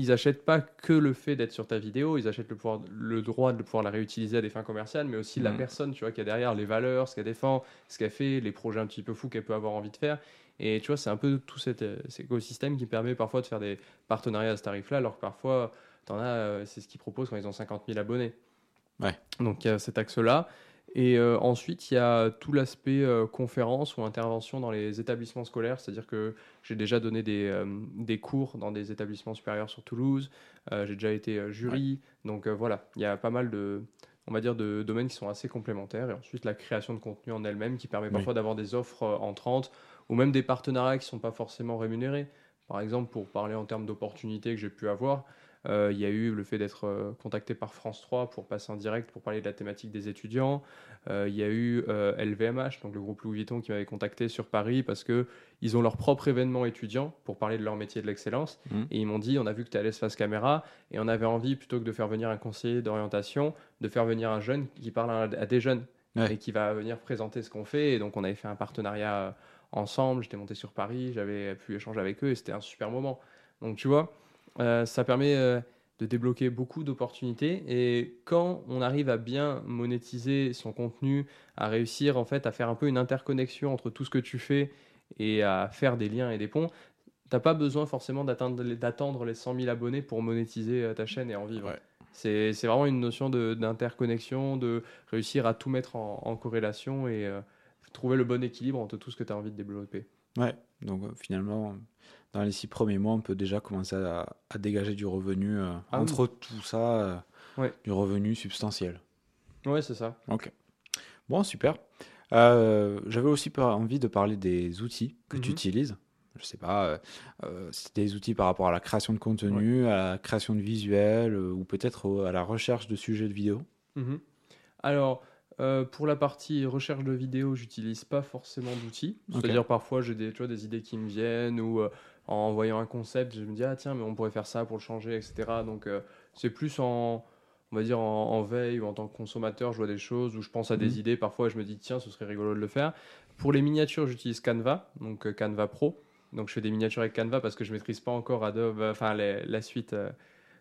ils achètent pas que le fait d'être sur ta vidéo, ils achètent le, pouvoir, le droit de pouvoir la réutiliser à des fins commerciales, mais aussi la Mhm. personne, tu vois, qui est derrière, les valeurs, ce qu'elle défend, ce qu'elle fait, les projets un petit peu fous qu'elle peut avoir envie de faire. Et tu vois, c'est un peu tout cet, euh, cet écosystème qui permet parfois de faire des partenariats à ce tarif-là, alors que parfois, t'en as, euh, c'est ce qu'ils proposent quand ils ont 50 000 abonnés. Ouais. Donc il y a cet axe-là. Et euh, ensuite, il y a tout l'aspect euh, conférence ou intervention dans les établissements scolaires, c'est-à-dire que j'ai déjà donné des, euh, des cours dans des établissements supérieurs sur Toulouse, j'ai déjà été jury, donc voilà, il y a pas mal de, on va dire, de domaines qui sont assez complémentaires. Et ensuite, la création de contenu en elle-même qui permet Oui. parfois d'avoir des offres entrantes ou même des partenariats qui ne sont pas forcément rémunérés. Par exemple, pour parler en termes d'opportunités que j'ai pu avoir, il y a eu le fait d'être euh, contacté par France 3 pour passer en direct pour parler de la thématique des étudiants. Euh, il y a eu LVMH, donc le groupe Louis Vuitton, qui m'avait contacté sur Paris parce que ils ont leur propre événement étudiant pour parler de leur métier de l'excellence. Mhm. Et ils m'ont dit, on a vu que tu es à l'espace caméra et on avait envie, plutôt que de faire venir un conseiller d'orientation, de faire venir un jeune qui parle à, des jeunes Ouais. et qui va venir présenter ce qu'on fait. Et donc on avait fait un partenariat euh, ensemble. J'étais monté sur Paris, j'avais pu échanger avec eux et c'était un super moment. Donc tu vois, euh, ça permet euh, de débloquer beaucoup d'opportunités. Et quand on arrive à bien monétiser son contenu, à réussir en fait à faire un peu une interconnexion entre tout ce que tu fais et à faire des liens et des ponts, t'as pas besoin forcément d'attendre les 100 000 abonnés pour monétiser euh, ta chaîne et en vivre. Ouais. C'est vraiment une notion de- d'interconnexion, de, réussir à tout mettre en, en corrélation et euh, trouver le bon équilibre entre tout ce que tu as envie de développer. Ouais, donc euh, finalement, dans les six premiers mois, on peut déjà commencer à, à dégager du revenu euh, Ah entre tout ça, euh, Ouais. du revenu substantiel. Ouais, c'est ça. Ok. Bon, super. Euh, J'avais aussi envie de parler des outils que tu Mhm. utilises. Je sais pas, c'est des outils par rapport à la création de contenu, à la création de visuels, ou peut-être à la recherche de sujets de vidéo. Mhm. Alors, euh, pour la partie recherche de vidéos, j'utilise pas forcément d'outils. C'est-à-dire parfois j'ai des, tu vois, des idées qui me viennent ou euh, en voyant un concept, je me dis ah tiens mais on pourrait faire ça pour le changer, etc. Donc euh, c'est plus en on va dire en, en veille ou en tant que consommateur, je vois des choses où je pense à des Mhm. idées. Parfois je me dis tiens ce serait rigolo de le faire. Pour les miniatures, j'utilise Canva, donc Canva Pro. Donc je fais des miniatures avec Canva parce que je maîtrise pas encore Adobe, enfin la suite.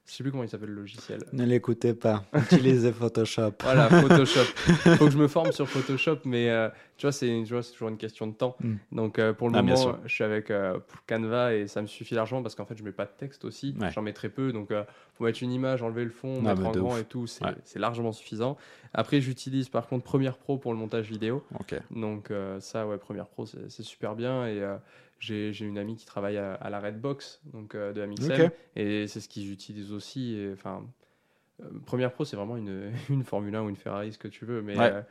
Je sais plus comment il s'appelle le logiciel. Ne l'écoutez pas, utilisez Photoshop. Voilà, Photoshop. Faut que je me forme sur Photoshop, mais euh, tu vois, c'est toujours une question de temps. Mm. Donc euh, pour le Ah, moment, je suis avec euh, Canva et ça me suffit largement parce qu'en fait, je mets pas de texte aussi. Ouais. J'en mets très peu, donc euh, faut mettre une image, enlever le fond, Ah, mettre en grand ouf. et tout, c'est Ouais. largement suffisant. Après, j'utilise par contre Premiere Pro pour le montage vidéo. Donc euh, ça, ouais, Premiere Pro, c'est c'est super bien et euh, j'ai une amie qui travaille à, à la Redbox, donc euh, de Amixem, et c'est ce qu'ils utilisent aussi. Enfin, euh, Premiere Pro, c'est vraiment une, une Formule 1 ou une Ferrari, ce que tu veux, mais Ouais. euh,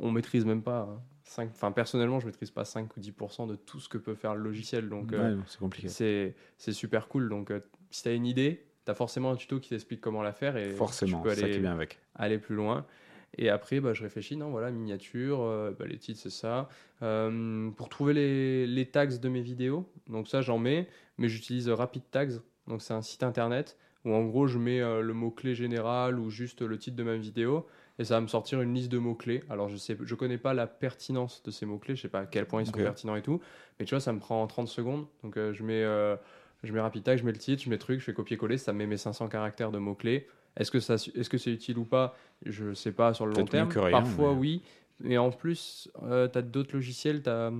on maîtrise même pas. hein, Enfin, personnellement, je maîtrise pas 5 ou 10% de tout ce que peut faire le logiciel, donc euh, Ouais, c'est compliqué. c'est c'est super cool. Donc, euh, si tu as une idée, tu as forcément un tuto qui t'explique comment la faire et Forcément, tu peux ça qui vient avec. aller plus loin. Et après, bah, je réfléchis, non, voilà, miniature, euh, bah, les titres, c'est ça. Euh, pour trouver les, les tags de mes vidéos, donc ça, j'en mets, mais j'utilise Rapid Tags, donc c'est un site internet où en gros, je mets euh, le mot-clé général ou juste le titre de ma vidéo et ça va me sortir une liste de mots-clés. Alors, je sais, je connais pas la pertinence de ces mots-clés, je sais pas à quel point ils sont pertinents et tout, mais tu vois, ça me prend 30 secondes. Donc, euh, je mets. euh, je mets rapid tag, je mets le titre, je mets truc, je fais copier-coller, ça me met mes 500 caractères de mots-clés. Est-ce que ça, est-ce que c'est utile ou pas? Je sais pas sur le long terme. rien, Parfois mais- oui, mais en plus, tu as d'autres logiciels. As,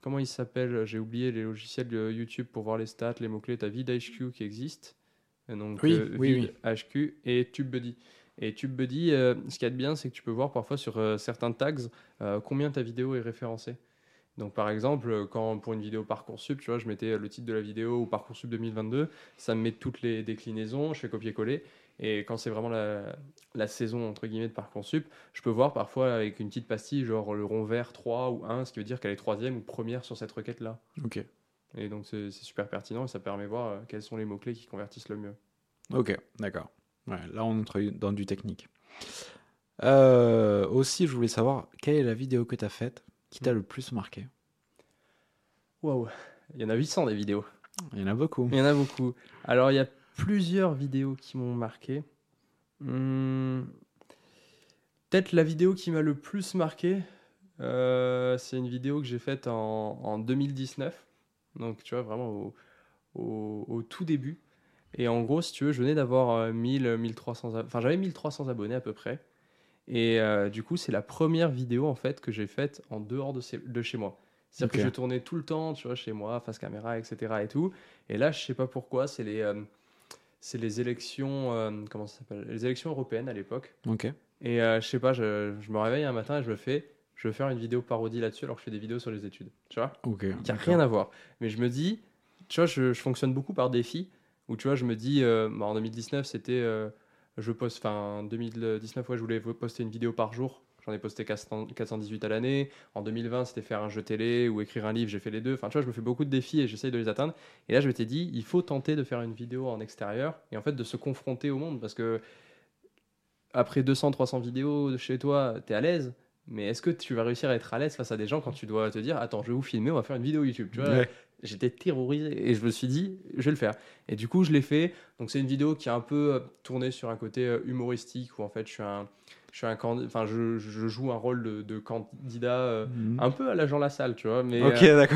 comment ils s'appellent? J'ai oublié les logiciels de YouTube pour voir les stats, les mots-clés. Tu as VidHQ qui existe. Et Donc, Oui, euh, oui, VidHQ et TubeBuddy. Et TubeBuddy, euh, ce qu'il y a de bien, c'est que tu peux voir parfois sur euh, certains tags euh, combien ta vidéo est référencée. Donc par exemple, euh, quand pour une vidéo Parcoursup, tu vois, je mettais le titre de la vidéo ou Parcoursup 2022, ça me met toutes les déclinaisons, je fais copier-coller. Et quand c'est vraiment la, la saison entre guillemets de Parcoursup, je peux voir parfois avec une petite pastille, genre le rond vert 3 ou 1, ce qui veut dire qu'elle est troisième ou première sur cette requête-là. Ok. Et donc c'est super pertinent et ça permet de voir euh, quels sont les mots-clés qui convertissent le mieux. Ok, d'accord. Ouais, là, on entre dans du technique. Euh, aussi, je voulais savoir, quelle est la vidéo que tu as faite qui t'a le plus marqué? Waouh, il y en a 800 des vidéos. Il y en a beaucoup. Il y en a beaucoup. Alors, il y a plusieurs vidéos qui m'ont marqué. Hmm, Peut-être la vidéo qui m'a le plus marqué, euh, c'est une vidéo que j'ai faite en, en 2019. Donc, tu vois, vraiment au, au- au tout début. Et en gros, si tu veux, je venais d'avoir euh, 1000, 1300, ab- enfin, j'avais 1300 abonnés à peu près. Et euh, du coup, c'est la première vidéo en fait que j'ai faite en dehors de, chez- de chez moi. C'est-à-dire que je tournais tout le temps, tu vois, chez moi, face caméra, etc. et tout. Et là, je sais pas pourquoi, c'est les, euh, c'est les élections, euh, comment ça s'appelle Les élections européennes à l'époque. Ok. Et euh, je sais pas, je, je me réveille un matin et je me fais, je vais faire une vidéo parodie là-dessus alors que je fais des vidéos sur les études. Tu vois Ok. Il n'y a rien à voir. Mais je me dis, tu vois, je, je fonctionne beaucoup par défi. Où tu vois, je me dis, euh, bah, en 2019, c'était. euh, je poste, enfin, en 2019, ouais, je voulais poster une vidéo par jour J'en ai posté 400 418 à l'année. En 2020, c'était faire un jeu télé ou écrire un livre. J'ai fait les deux. Enfin, tu vois, je me fais beaucoup de défis et j'essaye de les atteindre. Et là, je m'étais dit, il faut tenter de faire une vidéo en extérieur et en fait de se confronter au monde parce que après 200, 300 vidéos de chez toi, tu es à l'aise. Mais est-ce que tu vas réussir à être à l'aise face à des gens quand tu dois te dire attends je vais vous filmer on va faire une vidéo YouTube tu vois Ouais. j'étais terrorisé et je me suis dit je vais le faire et du coup je l'ai fait donc c'est une vidéo qui est un peu euh, tournée sur un côté euh, humoristique où en fait je suis un je suis un enfin je, je joue un rôle de, de candidat euh, Mhm. un peu à l'agent Lassalle tu vois mais Ok, euh,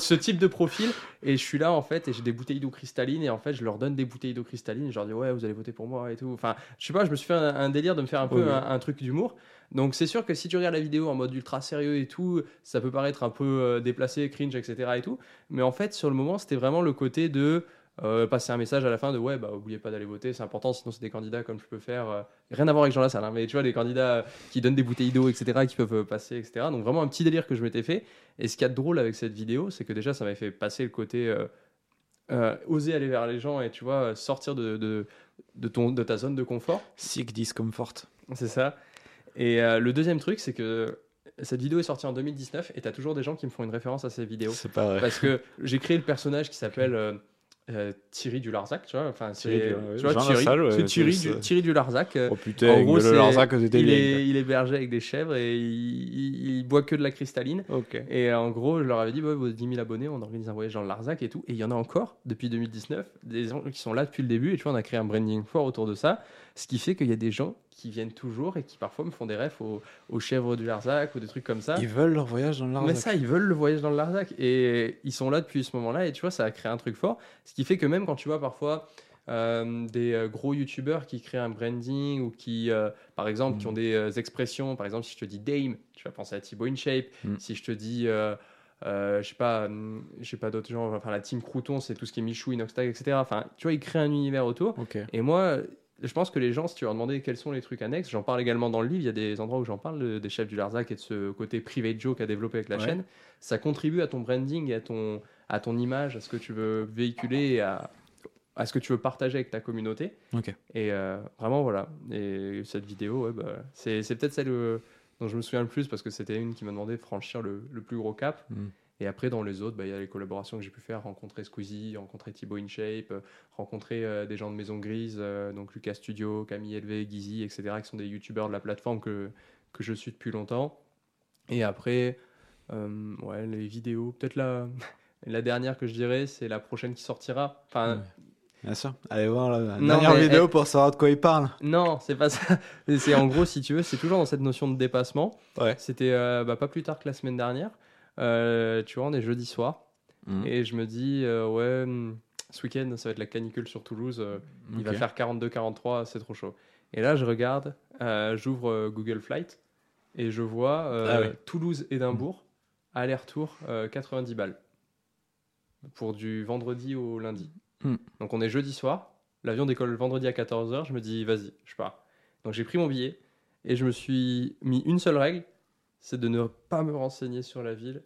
ce, type de profil. Et je suis là en fait et j'ai des bouteilles d'eau cristalline et en fait je leur donne des bouteilles d'eau cristalline je leur dis ouais vous allez voter pour moi et tout. Enfin je sais pas je me suis fait un, un délire de me faire un peu un, un truc d'humour. Donc c'est sûr que si tu regardes la vidéo en mode ultra sérieux et tout ça peut paraître un peu euh, déplacé cringe etc et tout. Mais en fait sur le moment c'était vraiment le côté de euh, passer un message à la fin de ouais bah oubliez pas d'aller voter c'est important sinon c'est des candidats comme je peux faire euh, rien à voir avec Jean Lassalle hein, mais tu vois des candidats euh, qui donnent des bouteilles d'eau etc qui peuvent passer etc donc vraiment un petit délire que je m'étais fait. Et ce qu'il y a de drôle avec cette vidéo c'est que déjà ça m'avait fait passer le côté euh, oser aller vers les gens et tu vois sortir de, de, de ton, de ta zone de confort. Sick discomfort. c'est ça. Et le deuxième truc c'est que cette vidéo est sortie en 2019 et tu as toujours des gens qui me font une référence à ces vidéos. C'est pas vrai. parce que j'ai créé le personnage qui s'appelle euh, Thierry du Larzac, tu vois. Enfin, Thierry c'est tu vois, Thierry, ouais, Thierry, du, Thierry du Larzac. Oh putain, en gros, le Larzac il, est, il est berger avec des chèvres et il, il- il boit que de la cristalline. Ok. Et en gros, je leur avais dit, ouais, vos 10 000 abonnés, on organise un voyage dans le Larzac et tout. Et il y en a encore depuis 2019, des gens qui sont là depuis le début. Et tu vois, on a créé un branding fort autour de ça. Ce qui fait qu'il y a des gens qui viennent toujours et qui parfois me font des refs aux, aux chèvres du Larzac ou des trucs comme ça. Ils veulent leur voyage dans le Larzac. Mais ça, ils veulent le voyage dans le Larzac. Et ils sont là depuis ce moment-là. Et tu vois, ça a créé un truc fort. Ce qui fait que même quand tu vois parfois euh, des euh, gros youtubeurs qui créent un branding ou qui, euh, par exemple, qui Mm. ont des euh, expressions. Par exemple, si je te dis Dame, tu vas penser à Thibaut InShape. Mm. Si je te dis. euh, euh, je sais pas, hum, je sais pas d'autres gens, enfin la team Crouton, c'est tout ce qui est Michou, Inoxtag, etc. Enfin, tu vois, ils créent un univers autour. Ok. Et moi, je pense que les gens, si tu leur demandais quels sont les trucs annexes, j'en parle également dans le livre, il y a des endroits où j'en parle de- des chefs du Larzac et de ce côté private joke à développer avec la Ouais. chaîne. Ça contribue à ton branding et à ton, à ton image, à ce que tu veux véhiculer à, à ce que tu veux partager avec ta communauté. Et euh, vraiment, voilà. Et cette vidéo, ouais, bah, c'est c'est peut-être celle euh, dont je me souviens le plus parce que c'était une qui m'a demandé de franchir le, le plus gros cap. Mm. Et après, dans les autres, bah, il y a les collaborations que j'ai pu faire, rencontrer Squeezie, rencontrer Thibaut InShape, euh, rencontrer euh, des gens de Maison Grise, euh, donc Lucas Studio, Camille Elvé, Guizy, etc., qui sont des youtubeurs de la plateforme que, que je suis depuis longtemps. Et après, euh, ouais, les vidéos, peut-être la, la dernière que je dirais, c'est la prochaine qui sortira. Enfin, Ouais. Bien sûr. Allez voir la Non, dernière vidéo elle- pour savoir de quoi il parle. Non, c'est pas ça. C'est en gros, si tu veux, c'est toujours dans cette notion de dépassement. Ouais. C'était bah, pas plus tard que la semaine dernière. Euh, tu vois, on est jeudi soir. Mm. Et je me dis, euh, ouais, hum, ce week-end, ça va être la canicule sur Toulouse. euh, Il va faire 42-43, c'est trop chaud. Et là, je regarde, j'ouvre Google Flight et je vois Ah. Toulouse-Édimbourg, aller-retour, euh, 90 balles. Pour du vendredi au lundi. Hmm. Donc on est jeudi soir, l'avion décolle le vendredi à 14h, je me dis, vas-y, je pars. Donc j'ai pris mon billet et je me suis mis une seule règle, c'est de ne pas me renseigner sur la ville,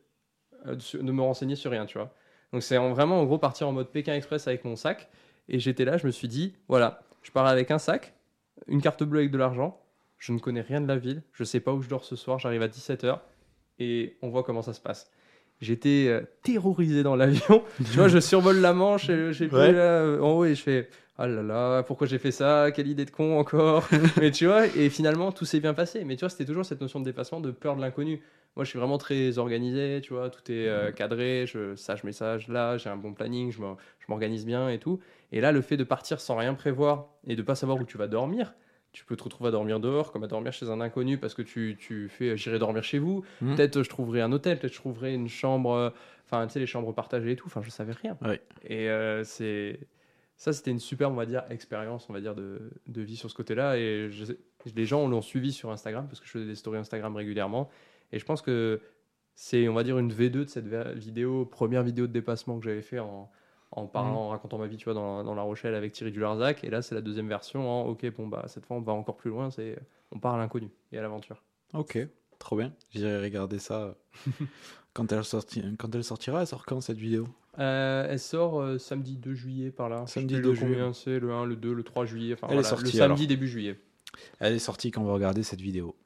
euh, de me renseigner sur rien, tu vois. Donc c'est en- vraiment en gros partir en mode Pékin Express avec mon sac. Et j'étais là, je me suis dit, voilà, je pars avec un sac, une carte bleue avec de l'argent, je ne connais rien de la ville, je sais pas où je dors ce soir, j'arrive à 17h et on voit comment ça se passe. J'étais euh, terrorisé dans l'avion. tu vois, je survole la Manche et j'ai Ouais. là euh, en haut et je fais ah là là, pourquoi j'ai fait ça? Quelle idée de con encore Mais tu vois, et finalement tout s'est bien passé. Mais tu vois, c'était toujours cette notion de dépassement, de peur de l'inconnu. Moi, je suis vraiment très organisé, tu vois, tout est euh, cadré, je sache message là, j'ai un bon planning, je je m'organise bien et tout. Et là, le fait de partir sans rien prévoir et de pas savoir où tu vas dormir, tu peux te retrouver à dormir dehors, comme à dormir chez un inconnu parce que tu, tu fais euh, j'irai dormir chez vous. Mhm. Peut-être euh, je trouverai un hôtel, peut-être je trouverai une chambre, euh, enfin, tu sais, les chambres partagées et tout. Enfin, je savais rien. Et euh, c'est. Ça, c'était une super, on va dire, expérience, on va dire, de, de vie sur ce côté-là. Et je les gens l'ont suivi sur Instagram parce que je faisais des stories Instagram régulièrement. Et je pense que c'est, on va dire, une V2 de cette vidéo, première vidéo de dépassement que j'avais fait en, en parlant, en racontant ma vie, tu vois, dans, dans La Rochelle avec Thierry Dularzac. Et là, c'est la deuxième version en, ok, bon, bah, cette fois, on va encore plus loin, c'est, on part à l'inconnu et à l'aventure. Ok, trop bien. J'irai regarder ça quand elle, sorti... quand elle sortira. Elle sort quand cette vidéo? Euh, elle sort euh, samedi 2 juillet par là. Samedi plus 2 le juillet. c'est, le 1, le 2, le 3 juillet. Enfin, Elle est sortie, le samedi alors. début juillet. Elle est sortie quand on va regarder cette vidéo.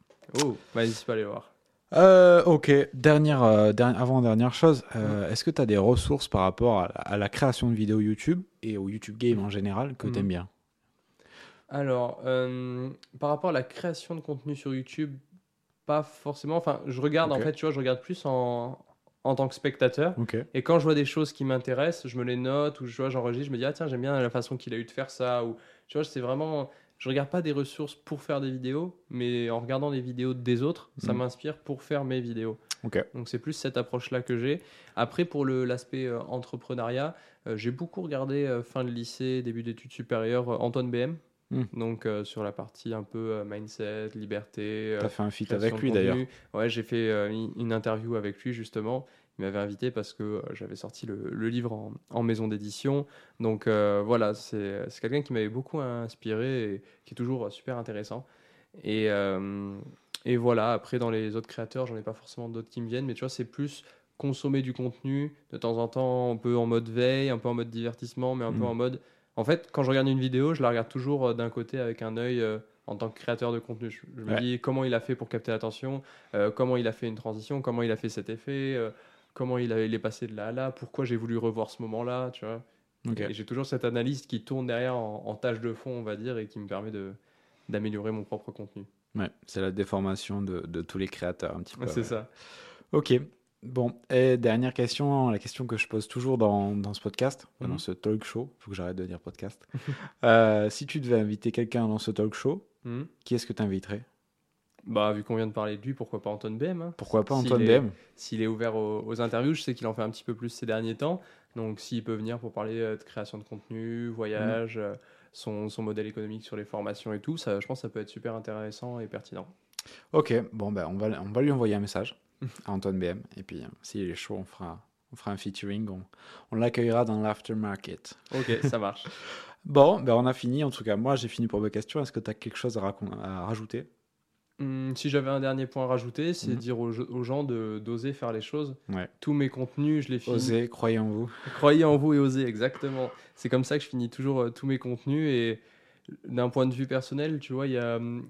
Oh, bah, n'hésite pas à aller voir. Euh, ok, dernière, euh, dernière- chose, euh, est-ce que tu as des ressources par rapport à, à la création de vidéos YouTube et au YouTube Game en général que Mhm. tu aimes bien? Alors, par rapport à la création de contenu sur YouTube, pas forcément. Enfin, je regarde, en fait, tu vois, je regarde plus en, en tant que spectateur. Ok. Et quand je vois des choses qui m'intéressent, je me les note ou je vois, j'enregistre, je me dis, ah tiens, j'aime bien la façon qu'il a eu de faire ça. Ou, tu vois, c'est vraiment. Je regarde pas des ressources pour faire des vidéos, mais en regardant des vidéos des autres, ça Mhm. m'inspire pour faire mes vidéos. Donc c'est plus cette approche-là que j'ai. Après, pour l'aspect euh, entrepreneuriat, euh, j'ai beaucoup regardé euh, fin de lycée, début d'études supérieures, euh, Antoine BM. Hmm. Donc sur la partie un peu mindset, liberté. Tu euh, as fait un feat avec lui d'ailleurs. Ouais, j'ai fait une interview avec lui justement. Il m'avait invité parce que euh, j'avais sorti le, le livre en, en maison d'édition. Donc euh, voilà, c'est quelqu'un qui m'avait beaucoup inspiré et qui est toujours euh, super intéressant. Et, et voilà, après dans les autres créateurs, j'en ai pas forcément d'autres qui me viennent, mais tu vois, c'est plus consommer du contenu de temps en temps, un peu en mode veille, un peu en mode divertissement, mais un peu Mm. en mode. En fait, quand je regarde une vidéo, je la regarde toujours d'un côté avec un œil euh, en tant que créateur de contenu. Je, je me dis comment il a fait pour capter l'attention, euh, comment il a fait une transition, comment il a fait cet effet, euh, comment il, a- il est passé de là à là, pourquoi j'ai voulu revoir ce moment-là, tu vois. Et j'ai toujours cette analyse qui tourne derrière en, en tâche de fond, on va dire, et qui me permet de d'améliorer mon propre contenu. Ouais, c'est la déformation de, de tous les créateurs un petit peu. c'est ouais. ça. Ok. Bon, et dernière question, la question que je pose toujours dans, dans ce podcast, dans Mhm. ce talk show, faut que j'arrête de dire podcast. Euh, si tu devais inviter quelqu'un dans ce talk show, Mhm. qui est-ce que tu inviterais Bah, vu qu'on vient de parler de lui, pourquoi pas Antoine BM hein. Pourquoi pas Antoine BM S'il est ouvert aux, aux interviews, je sais qu'il en fait un petit peu plus ces derniers temps. Donc, s'il peut venir pour parler euh, de création de contenu, voyage, euh, son, son modèle économique sur les formations et tout, ça, je pense que ça peut être super intéressant et pertinent. Ok, bon, ben, on, va, on va lui envoyer un message à Antoine BM. Et puis, euh, s'il est chaud, on fera, on fera un featuring. On, on l'accueillera dans l'aftermarket. Ok, ça marche. Bon, ben, on a fini. En tout cas, moi, j'ai fini pour mes questions. Est-ce que tu as quelque chose à, à rajouter? Hum, si j'avais un dernier point à rajouter, c'est Mhm. dire aux, aux gens de- d'oser faire les choses. Ouais. Tous mes contenus, je les finis. Osez, croyez en vous. Croyez en vous et osez, exactement. C'est comme ça que je finis toujours euh, tous mes contenus. Et d'un point de vue personnel, tu vois, il y a. hum,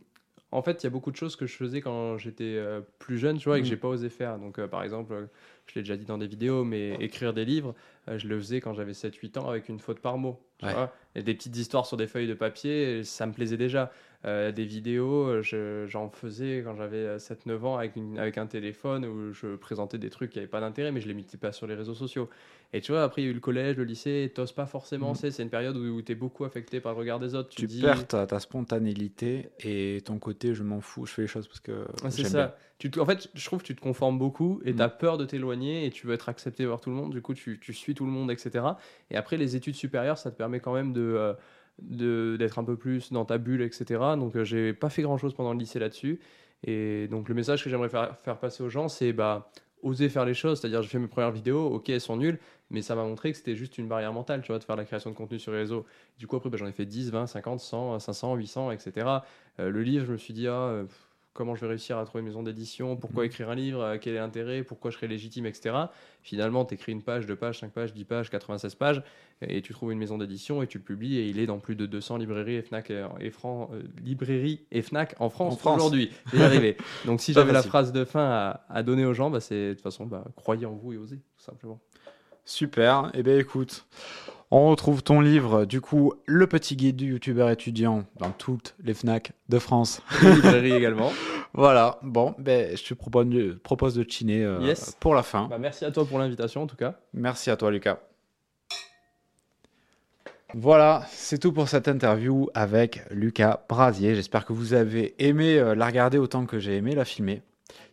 En fait, il y a beaucoup de choses que je faisais quand j'étais euh, plus jeune, tu vois, et que Mhm. j'ai pas osé faire. Donc, euh, par exemple, je l'ai déjà dit dans des vidéos, mais écrire des livres, je le faisais quand j'avais 7-8 ans avec une faute par mot. Tu Ouais. vois et des petites histoires sur des feuilles de papier, ça me plaisait déjà. Euh, des vidéos, euh, je- j'en faisais quand j'avais euh, 7-9 ans avec, une- avec un téléphone où je présentais des trucs qui n'avaient pas d'intérêt, mais je les mettais pas sur les réseaux sociaux. Et tu vois, après, il y a eu le collège, le lycée, t'oses pas forcément, Mhm. sais, c'est une période où, tu es beaucoup affecté par le regard des autres. Tu, Tu dis, perds ta, ta spontanéité et ton côté je m'en fous, je fais les choses parce que Ah, c'est ça. bien. Tu te- en fait, je trouve que tu te conformes beaucoup et Mhm. tu as peur de t'éloigner et tu veux être accepté par tout le monde. Du coup, tu, tu suis tout le monde, etc. Et après, les études supérieures, ça te permet quand même de. euh, de- d'être un peu plus dans ta bulle, etc. Donc, euh, j'ai pas fait grand chose pendant le lycée là-dessus. Et donc, le message que j'aimerais faire, passer aux gens, c'est bah, oser faire les choses. C'est-à-dire, j'ai fait mes premières vidéos, ok, elles sont nulles, mais ça m'a montré que c'était juste une barrière mentale, tu vois, de faire la création de contenu sur les réseaux. Du coup, après, bah, j'en ai fait 10, 20, 50, 100, 500, 800, etc. Le livre, je me suis dit, ah, euh, comment je vais réussir à trouver une maison d'édition, pourquoi Mhm. écrire un livre, euh, quel est l'intérêt, pourquoi je serais légitime, etc. Finalement, tu écris une page, deux pages, cinq pages, 10 pages, 96 pages, et tu trouves une maison d'édition et tu le publies, et il est dans plus de 200 librairies et Fnac et, et Fran- euh, librairies et Fnac en France, aujourd'hui. Arrivé. Donc si j'avais la phrase de fin à, à donner aux gens, bah, c'est de toute façon, bah, croyez en vous et osez, tout simplement. Super. Eh bien, écoute, on retrouve ton livre, du coup, Le petit guide du youtubeur étudiant dans toutes les FNAC de France. Les librairies également. Voilà. Bon, ben, je te propose de, propose de chiner euh, Yes. pour la fin. Bah, merci à toi pour l'invitation en tout cas. Merci à toi, Lucas. Voilà, c'est tout pour cette interview avec Lucas Brasier. J'espère que vous avez aimé euh, la regarder autant que j'ai aimé la filmer.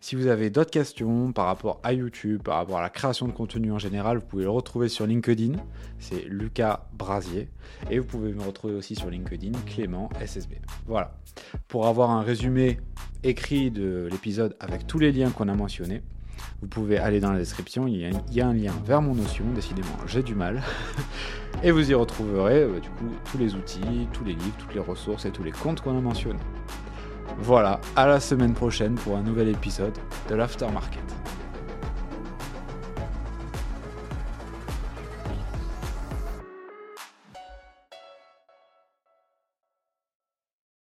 Si vous avez d'autres questions par rapport à YouTube, par rapport à la création de contenu en général, vous pouvez le retrouver sur LinkedIn. C'est Lucas Brasier. Et vous pouvez me retrouver aussi sur LinkedIn, Clément SSB. Voilà. Pour avoir un résumé écrit de l'épisode avec tous les liens qu'on a mentionnés, vous pouvez aller dans la description, il y a, un lien vers mon notion, décidément j'ai du mal. et vous y retrouverez euh, du coup tous les outils, tous les livres, toutes les ressources et tous les comptes qu'on a mentionnés. Voilà, à la semaine prochaine pour un nouvel épisode de l'Aftermarket.